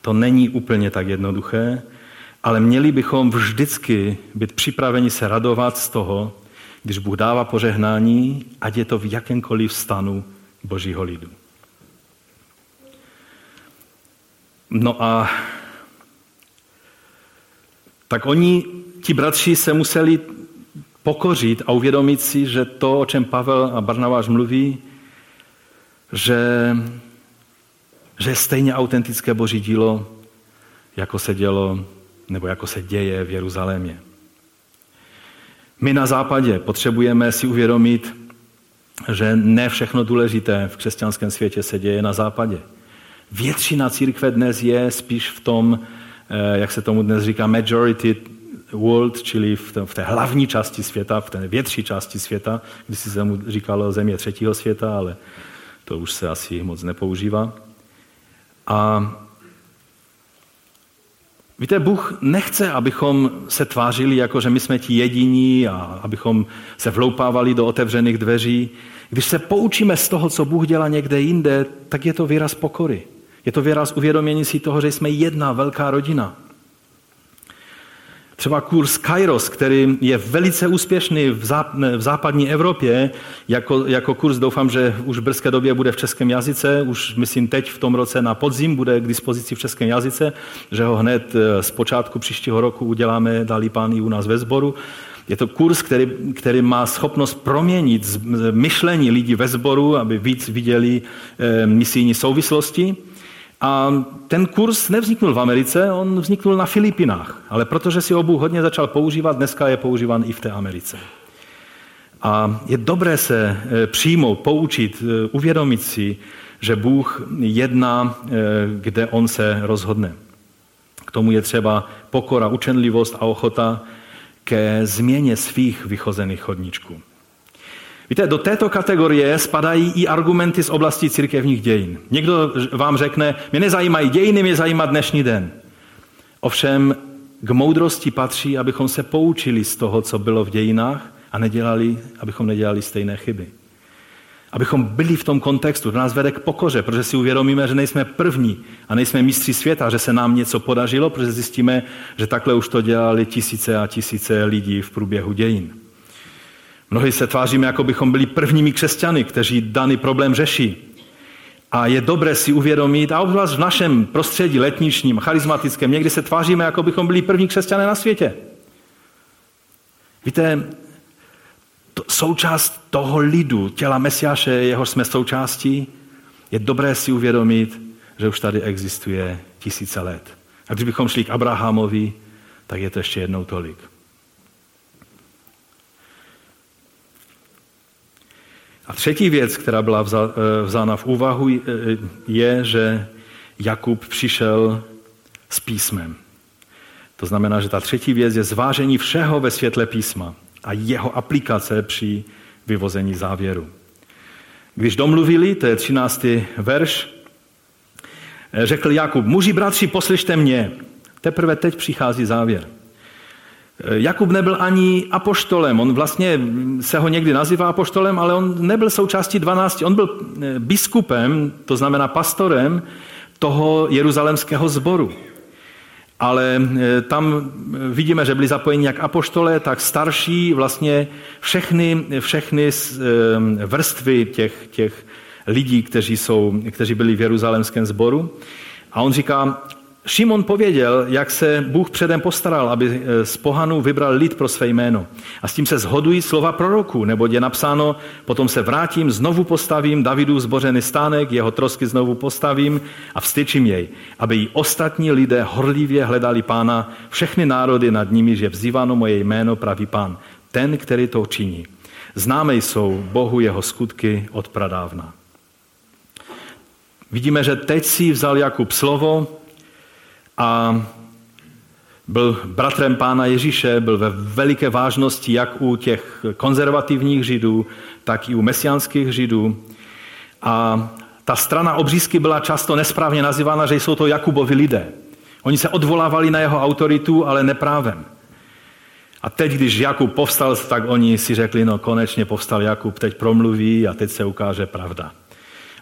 to není úplně tak jednoduché, ale měli bychom vždycky být připraveni se radovat z toho, když Bůh dává požehnání, ať je to v jakémkoliv stanu božího lidu. No a tak oni, ti bratři, se museli pokořit a uvědomit si, že to, o čem Pavel a Barnabáš mluví, že, že je stejně autentické boží dílo, jako se dělo, nebo jako se děje v Jeruzalémě. My na západě potřebujeme si uvědomit, že ne všechno důležité v křesťanském světě se děje na západě. Většina církve dnes je spíš v tom, eh, jak se tomu dnes říká, majority world, čili v té, v té hlavní části světa, v té větší části světa, když se mu říkalo země třetího světa, ale to už se asi moc nepoužívá. A Víte, Bůh nechce, abychom se tvářili jako, že my jsme ti jediní a abychom se vloupávali do otevřených dveří. Když se poučíme z toho, co Bůh dělá někde jinde, tak je to výraz pokory. Je to výraz uvědomění si toho, že jsme jedna velká rodina. Třeba kurz Kairos, který je velice úspěšný v, záp- v západní Evropě, jako, jako kurz doufám, že už v brzké době bude v českém jazyce, už myslím teď v tom roce na podzim bude k dispozici v českém jazyce, že ho hned eh, z počátku příštího roku uděláme, dali pán i u nás ve sboru. Je to kurz, který, který má schopnost proměnit myšlení lidí ve sboru, aby víc viděli e, misijní souvislosti. A ten kurz nevzniknul v Americe, on vzniknul na Filipinách. Ale protože si Bůh hodně začal používat, dneska je používan i v té Americe. A je dobré se e, přijmout, poučit, e, uvědomit si, že Bůh jedná, e, kde On se rozhodne. K tomu je třeba pokora, učenlivost a ochota ke změně svých vychozených chodníčků. Víte, do této kategorie spadají i argumenty z oblasti církevních dějin. Někdo vám řekne, mě nezajímají dějiny, mě zajímá dnešní den. Ovšem k moudrosti patří, abychom se poučili z toho, co bylo v dějinách a nedělali, abychom nedělali stejné chyby. Abychom byli v tom kontextu, to nás vede k pokoře, protože si uvědomíme, že nejsme první a nejsme mistři světa, že se nám něco podařilo, protože zjistíme, že takhle už to dělali tisíce a tisíce lidí v průběhu dějin. Mnohdy se tváříme, jako bychom byli prvními křesťany, kteří daný problém řeší. A je dobré si uvědomit, a obzvlášť v našem prostředí letničním, charismatickém, někdy se tváříme, jako bychom byli první křesťané na světě. Víte, to, součást toho lidu, těla Mesiáše, jeho jsme součástí, je dobré si uvědomit, že už tady existuje tisíce let. A když bychom šli k Abrahamovi, tak je to ještě jednou tolik. A třetí věc, která byla eh, vzána v úvahu, eh, je, že Jakub přišel s písmem. To znamená, že ta třetí věc je zvážení všeho ve světle písma a jeho aplikace při vyvození závěru. Když domluvili, to je 13. verš, eh, řekl Jakub, muži bratři, poslyšte mě. Teprve teď přichází závěr. Jakub nebyl ani apoštolem, on vlastně se ho někdy nazývá apoštolem, ale on nebyl součástí 12, on byl eh, biskupem, to znamená pastorem toho jeruzalemského sboru. Ale eh, tam vidíme, že byli zapojeni jak apoštole, tak starší, vlastně všechny, všechny eh, vrstvy těch, těch lidí, kteří, jsou, kteří byli v jeruzalemském sboru. A on říká, Šimon pověděl, jak se Bůh předem postaral, aby eh, z pohanů vybral lid pro své jméno. A s tím se zhodují slova proroků, nebo je napsáno, potom se vrátím, znovu postavím Davidu zbořený stánek, jeho trosky znovu postavím a vstyčím jej, aby i ostatní lidé horlivě hledali pána, všechny národy nad nimi, že vzýváno moje jméno pravý pán, ten, který to činí. Známe jsou Bohu jeho skutky od pradávna. Vidíme, že teď si vzal Jakub slovo, a byl bratrem pána Ježíše, byl ve veliké vážnosti jak u těch konzervativních židů, tak i u mesiánských židů. A ta strana obřízky byla často nesprávně nazývána, že jsou to Jakubovi lidé. Oni se odvolávali na jeho autoritu, ale neprávem. A teď, když Jakub povstal, tak oni si řekli, no konečně povstal Jakub, teď promluví a teď se ukáže pravda.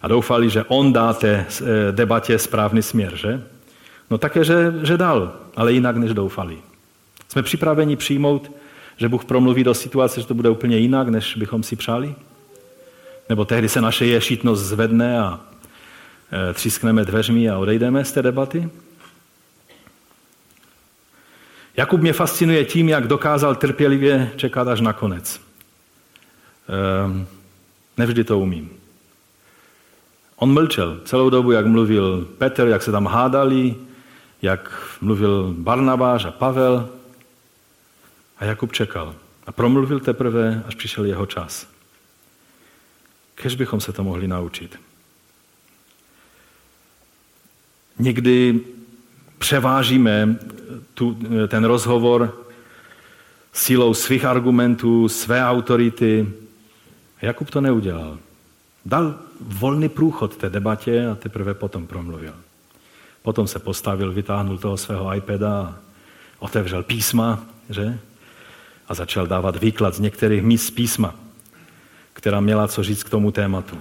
A doufali, že on dá té eh, debatě správný směr, že? No také, že, že dal, ale jinak, než doufali. Jsme připraveni přijmout, že Bůh promluví do situace, že to bude úplně jinak, než bychom si přáli? Nebo tehdy se naše ješitnost zvedne a e, třískneme dveřmi a odejdeme z té debaty? Jakub mě fascinuje tím, jak dokázal trpělivě čekat až na konec. E, nevždy to umím. On mlčel celou dobu, jak mluvil Petr, jak se tam hádali, jak mluvil Barnabáš a Pavel. A Jakub čekal. A promluvil teprve, až přišel jeho čas. Kež bychom se to mohli naučit. Někdy převážíme tu, ten rozhovor sílou svých argumentů, své autority. Jakub to neudělal. Dal volný průchod té debatě a teprve potom promluvil. Potom se postavil, vytáhnul toho svého iPada, otevřel písma, že? A začal dávat výklad z některých míst písma, která měla co říct k tomu tématu.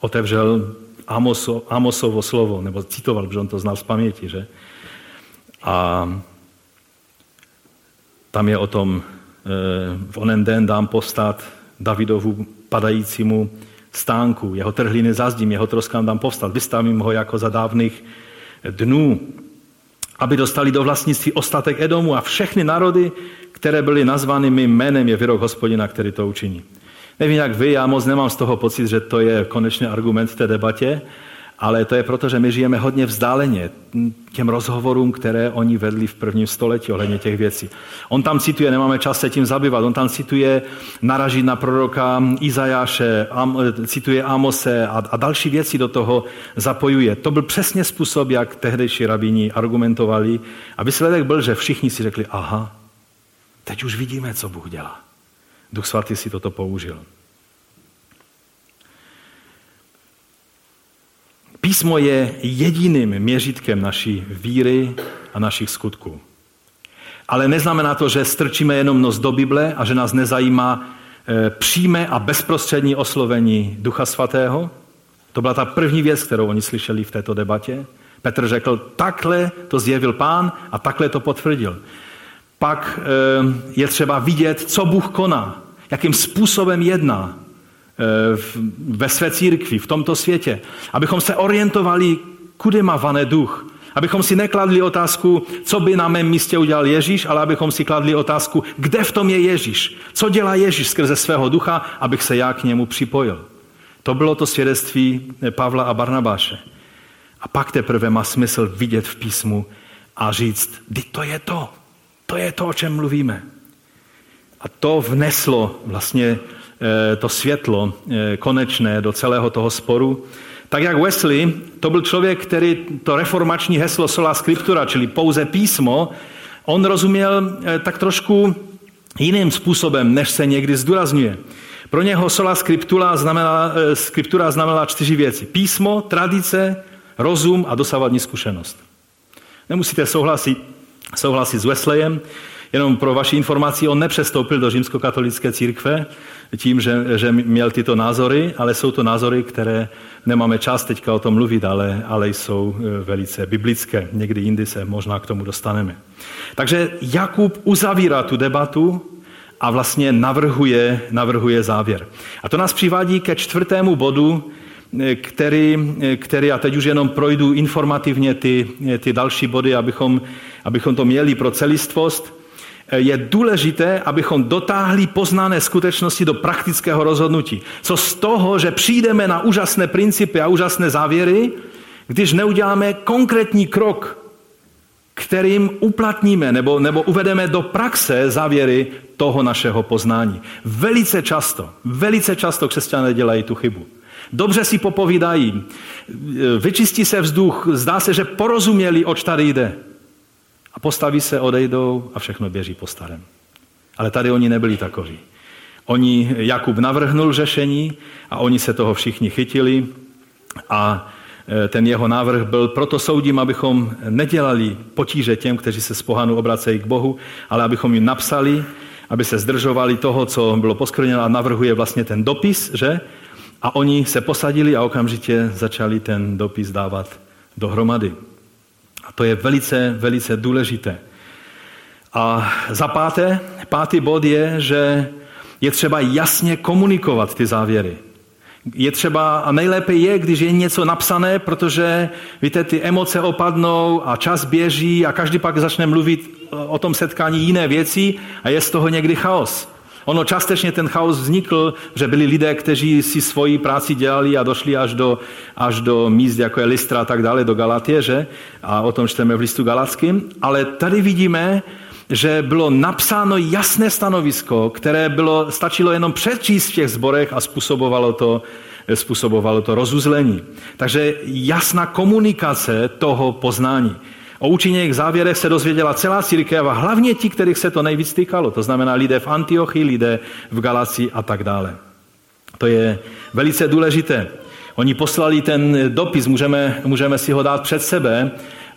Otevřel Amoso, Amosovo slovo, nebo citoval, protože on to znal z paměti, že? A tam je o tom, eh, v onen den dám postat Davidovu padajícímu stánku, jeho trhliny zazdím, jeho troskám dám povstat, vystavím ho jako za dávných dnů, aby dostali do vlastnictví ostatek Edomu a všechny národy, které byly nazvány mým jménem, je vyrok hospodina, který to učiní. Nevím, jak vy, já moc nemám z toho pocit, že to je konečný argument v té debatě, ale to je proto, že my žijeme hodně vzdáleně těm rozhovorům, které oni vedli v prvním století ohledně těch věcí. On tam cituje, nemáme čas se tím zabývat, on tam cituje, naraží na proroka Izajáše, Am, cituje Amose a, a další věci do toho zapojuje. To byl přesně způsob, jak tehdejší rabíni argumentovali a výsledek byl, že všichni si řekli, aha, teď už vidíme, co Bůh dělá. Duch svatý si toto použil. Písmo je jediným měřítkem naší víry a našich skutků. Ale neznamená to, že strčíme jenom nos do Bible a že nás nezajímá e, přímé a bezprostřední oslovení Ducha Svatého. To byla ta první věc, kterou oni slyšeli v této debatě. Petr řekl, takhle to zjevil pán a takhle to potvrdil. Pak e, je třeba vidět, co Bůh koná, jakým způsobem jedná, Eh, ve své církvi, v tomto světě. Abychom se orientovali, kudy má vané duch. Abychom si nekladli otázku, co by na mém místě udělal Ježíš, ale abychom si kladli otázku, kde v tom je Ježíš. Co dělá Ježíš skrze svého ducha, abych se já k němu připojil. To bylo to svědectví Pavla a Barnabáše. A pak teprve má smysl vidět v písmu a říct, to je to. To je to, o čem mluvíme. A to vneslo vlastně Eh, to světlo eh, konečné do celého toho sporu. Tak jak Wesley, to byl člověk, který to reformační heslo sola scriptura, čili pouze písmo, on rozuměl eh, tak trošku jiným způsobem, než se někdy zdůrazňuje. Pro něho sola scriptura znamenala, scriptura znamenala čtyři věci. Písmo, tradice, rozum a dosavadní zkušenost. Nemusíte souhlasit, souhlasit s Wesleyem, jenom pro vaši informaci, on nepřestoupil do římskokatolické církve, tím, že, že měl tyto názory, ale jsou to názory, které nemáme čas teďka o tom mluvit, ale, ale jsou e, velice biblické. Někdy jindy se možná k tomu dostaneme. Takže Jakub uzavírá tu debatu a vlastně navrhuje, navrhuje závěr. A to nás přivádí ke čtvrtému bodu, e, který, e, který a teď už jenom projdu informativně ty, ty další body, abychom, abychom to měli pro celistvost je důležité, abychom dotáhli poznané skutečnosti do praktického rozhodnutí. Co z toho, že přijdeme na úžasné principy a úžasné závěry, když neuděláme konkrétní krok, kterým uplatníme nebo, nebo uvedeme do praxe závěry toho našeho poznání. Velice často, velice často křesťané dělají tu chybu. Dobře si popovídají, vyčistí se vzduch, zdá se, že porozuměli, oč tady jde. A postaví se, odejdou a všechno běží po starém. Ale tady oni nebyli takoví. Oni, Jakub navrhnul řešení a oni se toho všichni chytili a e, ten jeho návrh byl, proto soudím, abychom nedělali potíže těm, kteří se z pohanu obracejí k Bohu, ale abychom jim napsali, aby se zdržovali toho, co bylo poskvrněno a navrhuje vlastně ten dopis, že? A oni se posadili a okamžitě začali ten dopis dávat dohromady. A to je velice, velice důležité. A za páté, pátý bod je, že je třeba jasně komunikovat ty závěry. Je třeba, a nejlépe je, když je něco napsané, protože, víte, ty emoce opadnou a čas běží a každý pak začne mluvit o tom setkání jiné věci a je z toho někdy chaos. Ono částečně ten chaos vznikl, že byli lidé, kteří si svoji práci dělali a došli až do, až do míst, jako je Listra a tak dále, do Galatie, že? A o tom čteme v listu Galackým. Ale tady vidíme, že bylo napsáno jasné stanovisko, které bylo, stačilo jenom přečíst v těch zborech a způsobovalo to, způsobovalo to rozuzlení. Takže jasná komunikace toho poznání. O účinných závěrech se dozvěděla celá církev a hlavně ti, kterých se to nejvíc týkalo. To znamená lidé v Antiochii, lidé v Galaci a tak dále. To je velice důležité. Oni poslali ten dopis, můžeme, můžeme si ho dát před sebe,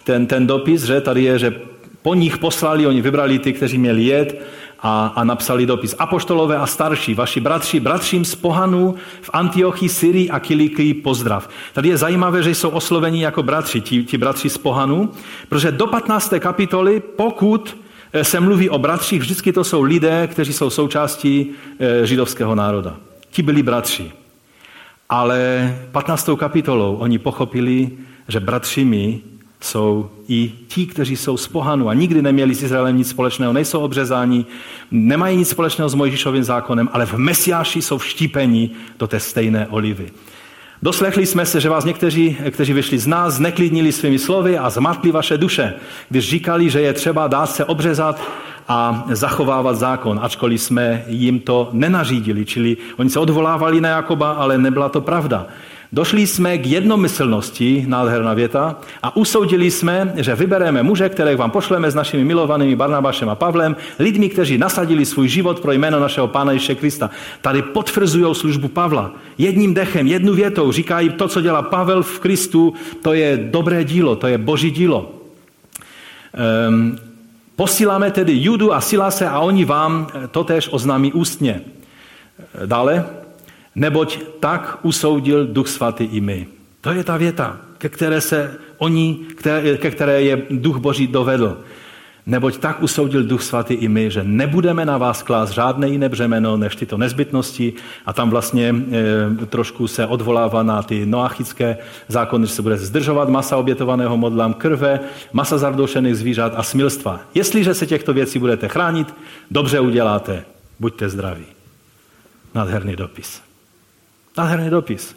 ten, ten dopis, že tady je, že po nich poslali, oni vybrali ty, kteří měli jet a, a napsali dopis. Apoštolové a starší, vaši bratři, bratřím z Pohanů v Antiochii, Syrii a Kilikii pozdrav. Tady je zajímavé, že jsou osloveni jako bratři, ti, ti bratři z Pohanů, protože do 15. kapitoly, pokud eh, se mluví o bratřích, vždycky to jsou lidé, kteří jsou součástí eh, židovského národa. Ti byli bratři. Ale 15. kapitolou oni pochopili, že bratřimi jsou i ti, kteří jsou z pohanu a nikdy neměli s Izraelem nic společného, nejsou obřezáni, nemají nic společného s Mojžíšovým zákonem, ale v Mesiáši jsou vštípeni do té stejné olivy. Doslechli jsme se, že vás někteří, kteří vyšli z nás, zneklidnili svými slovy a zmatli vaše duše, když říkali, že je třeba dát se obřezat a zachovávat zákon, ačkoliv jsme jim to nenařídili. Čili oni se odvolávali na Jakoba, ale nebyla to pravda. Došli jsme k jednomyslnosti, nádherná věta, a usoudili jsme, že vybereme muže, které vám pošleme s našimi milovanými Barnabášem a Pavlem, lidmi, kteří nasadili svůj život pro jméno našeho Pána Ježíše Krista. Tady potvrzují službu Pavla. Jedním dechem, jednu větou říkají, to, co dělá Pavel v Kristu, to je dobré dílo, to je boží dílo. Um, posíláme tedy Judu a Silase a oni vám totéž oznámí ústně. Dále, neboť tak usoudil Duch Svatý i my. To je ta věta, ke které se oni, které, ke které je Duch Boží dovedl. Neboť tak usoudil Duch Svatý i my, že nebudeme na vás klást žádné jiné břemeno než tyto nezbytnosti a tam vlastně e, trošku se odvolává na ty noachické zákony, že se bude zdržovat masa obětovaného modlám, krve, masa zardošených zvířat a smilstva. Jestliže se těchto věcí budete chránit, dobře uděláte. Buďte zdraví. Nádherný dopis. Nádherný dopis.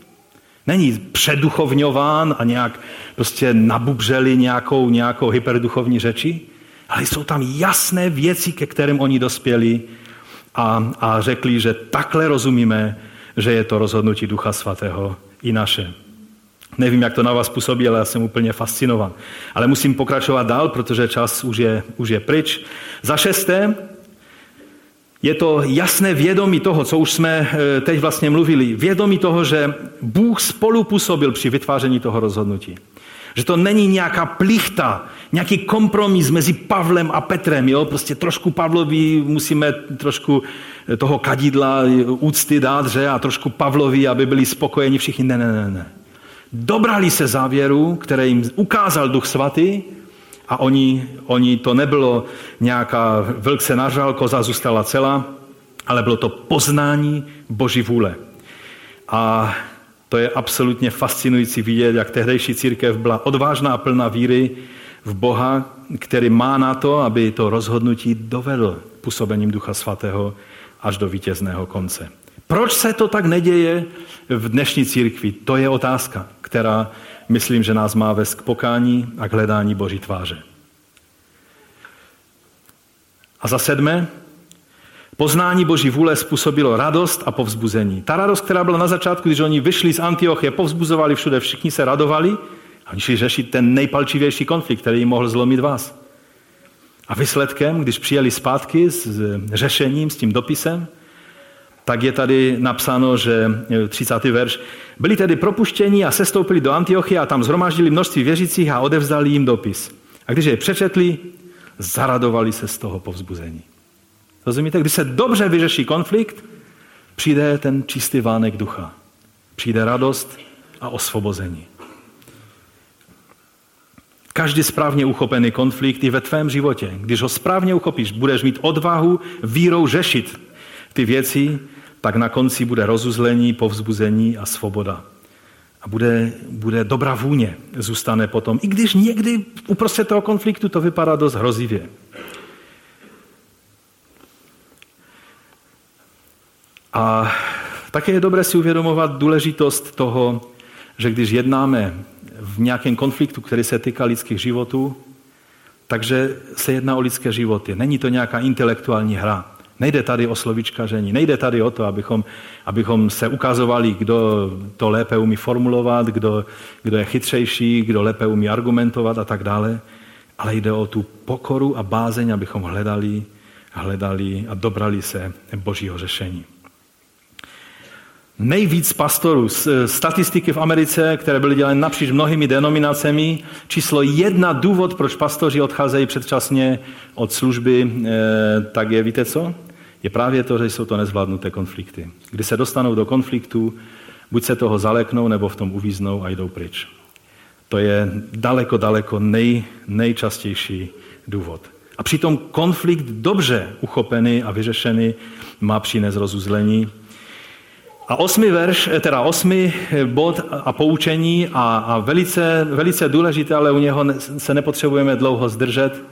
Není předuchovňován a nějak prostě nabubřeli nějakou, nějakou hyperduchovní řeči, ale jsou tam jasné věci, ke kterým oni dospěli a, a řekli, že takhle rozumíme, že je to rozhodnutí Ducha Svatého i naše. Nevím, jak to na vás působí, ale já jsem úplně fascinovan. Ale musím pokračovat dál, protože čas už je, už je pryč. Za šesté, je to jasné vědomí toho, co už jsme eh, teď vlastně mluvili. Vědomí toho, že Bůh spolupůsobil při vytváření toho rozhodnutí. Že to není nějaká plichta, nějaký kompromis mezi Pavlem a Petrem. Jo? Prostě trošku Pavlovi musíme trošku eh, toho kadidla eh, úcty dát, že? A trošku Pavlovi, aby byli spokojeni všichni. Ne, ne, ne, ne. Dobrali se závěru, které jim ukázal Duch Svatý a oni, oni to nebylo nějaká vlk se nažal, koza zůstala celá, ale bylo to poznání Boží vůle. A to je absolutně fascinující vidět, jak tehdejší církev byla odvážná a plná víry v Boha, který má na to, aby to rozhodnutí dovedl působením Ducha Svatého až do vítězného konce. Proč se to tak neděje v dnešní církvi? To je otázka, která myslím, že nás má vést k pokání a k hledání Boží tváře. A za sedmé, poznání Boží vůle způsobilo radost a povzbuzení. Ta radost, která byla na začátku, když oni vyšli z Antiochie, povzbuzovali všude, všichni se radovali a oni šli řešit ten nejpalčivější konflikt, který jim mohl zlomit vás. A výsledkem, když přijeli zpátky s řešením, s tím dopisem, tak je tady napsáno, že 30. verš, byli tedy propuštěni a sestoupili do Antiochie a tam zhromáždili množství věřících a odevzdali jim dopis. A když je přečetli, zaradovali se z toho povzbuzení. Rozumíte? Když se dobře vyřeší konflikt, přijde ten čistý vánek ducha. Přijde radost a osvobození. Každý správně uchopený konflikt i ve tvém životě, když ho správně uchopíš, budeš mít odvahu vírou řešit ty věci, tak na konci bude rozuzlení, povzbuzení a svoboda. A bude, bude dobrá vůně, zůstane potom. I když někdy uprostřed toho konfliktu to vypadá dost hrozivě. A také je dobré si uvědomovat důležitost toho, že když jednáme v nějakém konfliktu, který se týká lidských životů, takže se jedná o lidské životy. Není to nějaká intelektuální hra. Nejde tady o slovičkaření, nejde tady o to, abychom, abychom se ukazovali, kdo to lépe umí formulovat, kdo, kdo je chytřejší, kdo lépe umí argumentovat a tak dále, ale jde o tu pokoru a bázeň, abychom hledali, hledali a dobrali se božího řešení. Nejvíc pastorů, statistiky v Americe, které byly dělány napříč mnohými denominacemi, číslo jedna důvod, proč pastoři odcházejí předčasně od služby, eh, tak je, víte co? Je právě to, že jsou to nezvládnuté konflikty. Kdy se dostanou do konfliktu, buď se toho zaleknou, nebo v tom uvíznou a jdou pryč. To je daleko, daleko nej, nejčastější důvod. A přitom konflikt dobře uchopený a vyřešený má přinést rozuzlení, a osmi verš, eh, teda osmi eh, bod a poučení a, a velice, velice důležité, ale u něho se nepotřebujeme dlouho zdržet,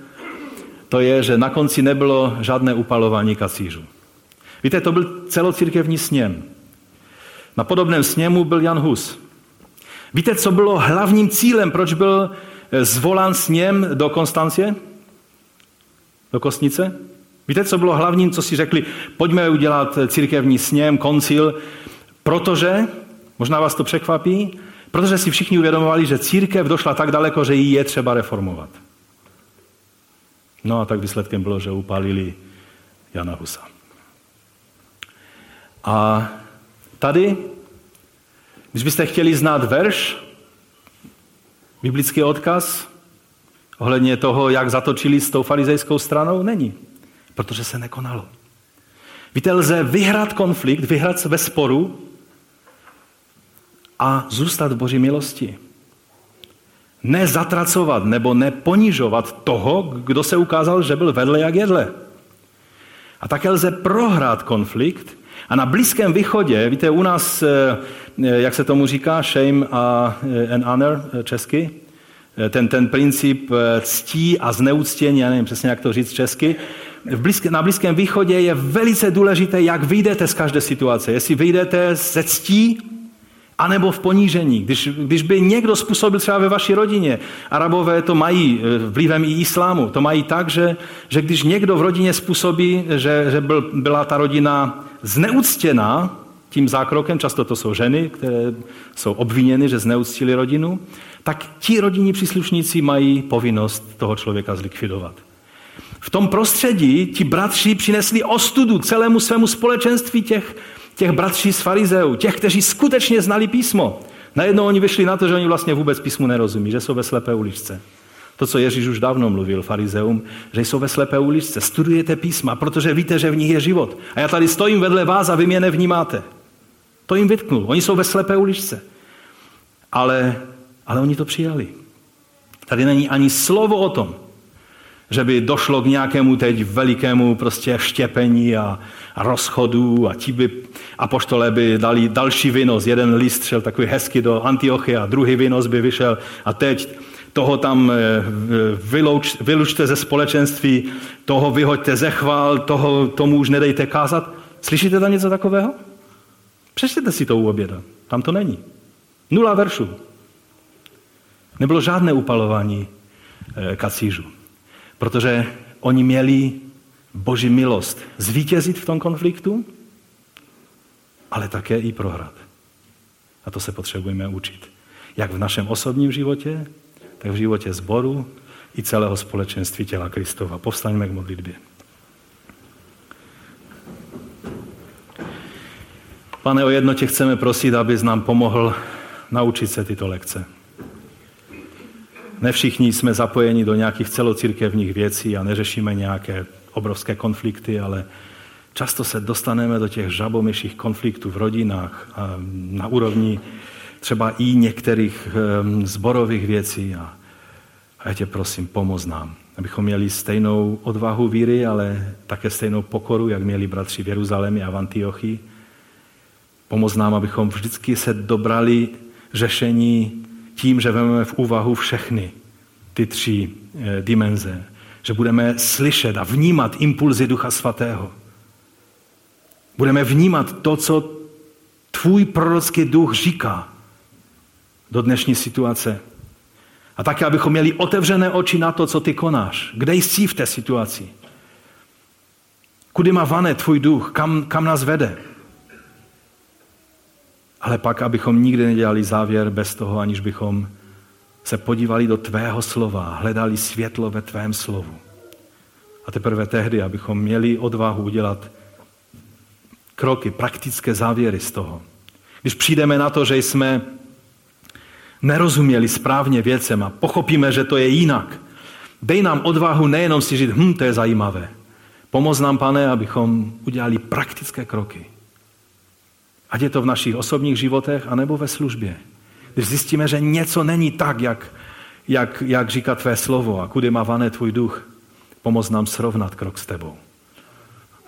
to je, že na konci nebylo žádné upalování kacířů. Víte, to byl celocirkevní sněm. Na podobném sněmu byl Jan Hus. Víte, co bylo hlavním cílem, proč byl eh, zvolán sněm do Konstancie? Do Kostnice? Víte, co bylo hlavním, co si řekli, pojďme udělat církevní sněm, koncil, protože Možná vás to překvapí, protože si všichni uvědomovali, že církev došla tak daleko, že ji je třeba reformovat. No a tak výsledkem bylo, že upálili Jana Husa. A tady, když byste chtěli znát verš, biblický odkaz ohledně toho, jak zatočili s tou farizejskou stranou, není. Protože se nekonalo. Víte, lze vyhrát konflikt, vyhrát ve sporu a zůstat v boží milosti. Nezatracovat nebo neponižovat toho, kdo se ukázal, že byl vedle jak jedle. A také lze prohrát konflikt a na Blízkém východě, víte, u nás, eh, jak se tomu říká, shame eh, and honor eh, česky, ten, ten princip ctí a zneuctění, já nevím přesně, jak to říct česky, v blízké, na Blízkém východě je velice důležité, jak vyjdete z každé situace. Jestli vyjdete ze ctí, anebo v ponížení. Když, když by někdo způsobil třeba ve vaší rodině, arabové to mají vlivem i islámu, to mají tak, že, že když někdo v rodině způsobí, že, že byl, byla ta rodina zneuctěná tím zákrokem, často to jsou ženy, které jsou obviněny, že zneuctili rodinu, tak ti rodinní příslušníci mají povinnost toho člověka zlikvidovat. V tom prostředí ti bratři přinesli ostudu celému svému společenství těch, těch bratří z farizeů, těch, kteří skutečně znali písmo. Najednou oni vyšli na to, že oni vlastně vůbec písmu nerozumí, že jsou ve slepé uličce. To, co Ježíš už dávno mluvil farizeum, že jsou ve slepé uličce. Studujete písma, protože víte, že v nich je život. A já tady stojím vedle vás a vy mě nevnímáte. To jim vytknul. Oni jsou ve slepé uličce. Ale, ale oni to přijali. Tady není ani slovo o tom, že by došlo k nějakému teď velikému prostě štěpení a, a rozchodu a ti by apoštole by dali další vynos. Jeden list šel takový hezky do Antiochie a druhý vynos by vyšel a teď toho tam eh, vylouč, vylučte ze společenství, toho vyhoďte ze chvál, toho, tomu už nedejte kázat. Slyšíte tam něco takového? Přečtěte si to u oběda. Tam to není. Nula veršů. Nebylo žádné upalování eh, kacířů. Protože oni měli boží milost zvítězit v tom konfliktu, ale také i prohrát. A to se potřebujeme učit. Jak v našem osobním životě, tak v životě zboru i celého společenství těla Kristova. Povstaňme k modlitbě. Pane, o jedno tě chceme prosit, abys nám pomohl naučit se tyto lekce. Ne všichni jsme zapojeni do nějakých celocirkevních věcí a neřešíme nějaké obrovské konflikty, ale často se dostaneme do těch žabomyších konfliktů v rodinách a na úrovni třeba i některých zborových věcí. A, já tě prosím, pomoz nám, abychom měli stejnou odvahu víry, ale také stejnou pokoru, jak měli bratři v Jeruzalémě a v Antiochii. Pomoz nám, abychom vždycky se dobrali řešení tím, že vezmeme v úvahu všechny ty tři eh, dimenze. Že budeme slyšet a vnímat impulzy Ducha Svatého. Budeme vnímat to, co tvůj prorocký duch říká do dnešní situace. A také, abychom měli otevřené oči na to, co ty konáš. Kde jsi v té situaci? Kudy má vane tvůj duch? Kam, kam nás vede? Ale pak, abychom nikdy nedělali závěr bez toho, aniž bychom se podívali do tvého slova, hledali světlo ve tvém slovu. A teprve tehdy, abychom měli odvahu udělat kroky, praktické závěry z toho. Když přijdeme na to, že jsme nerozuměli správně věcem a pochopíme, že to je jinak. Dej nám odvahu nejenom si říct, hm, to je zajímavé. Pomoz nám, pane, abychom udělali praktické kroky. Ať je to v našich osobních životech, anebo ve službě. Když zjistíme, že něco není tak, jak, jak, jak říká tvé slovo a kudy má vané tvůj duch, pomoz nám srovnat krok s tebou.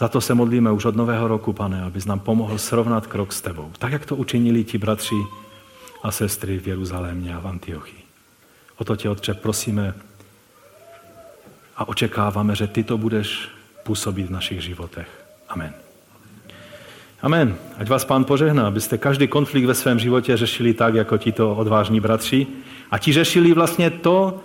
Za to se modlíme už od nového roku, pane, abys nám pomohl srovnat krok s tebou. Tak, jak to učinili ti bratři a sestry v Jeruzalémě a v Antiochii. O to tě, Otče, prosíme a očekáváme, že ty to budeš působit v našich životech. Amen. Amen. Ať vás pán požehná, abyste každý konflikt ve svém životě řešili tak, jako tito odvážní bratři. A ti řešili vlastně to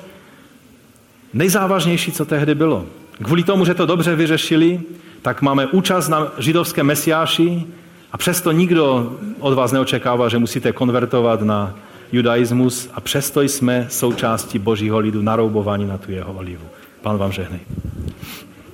nejzávažnější, co tehdy bylo. Kvůli tomu, že to dobře vyřešili, tak máme účast na židovské mesiáši a přesto nikdo od vás neočekává, že musíte konvertovat na judaismus a přesto jsme součástí božího lidu naroubovaní na tu jeho olivu. Pán vám žehnej.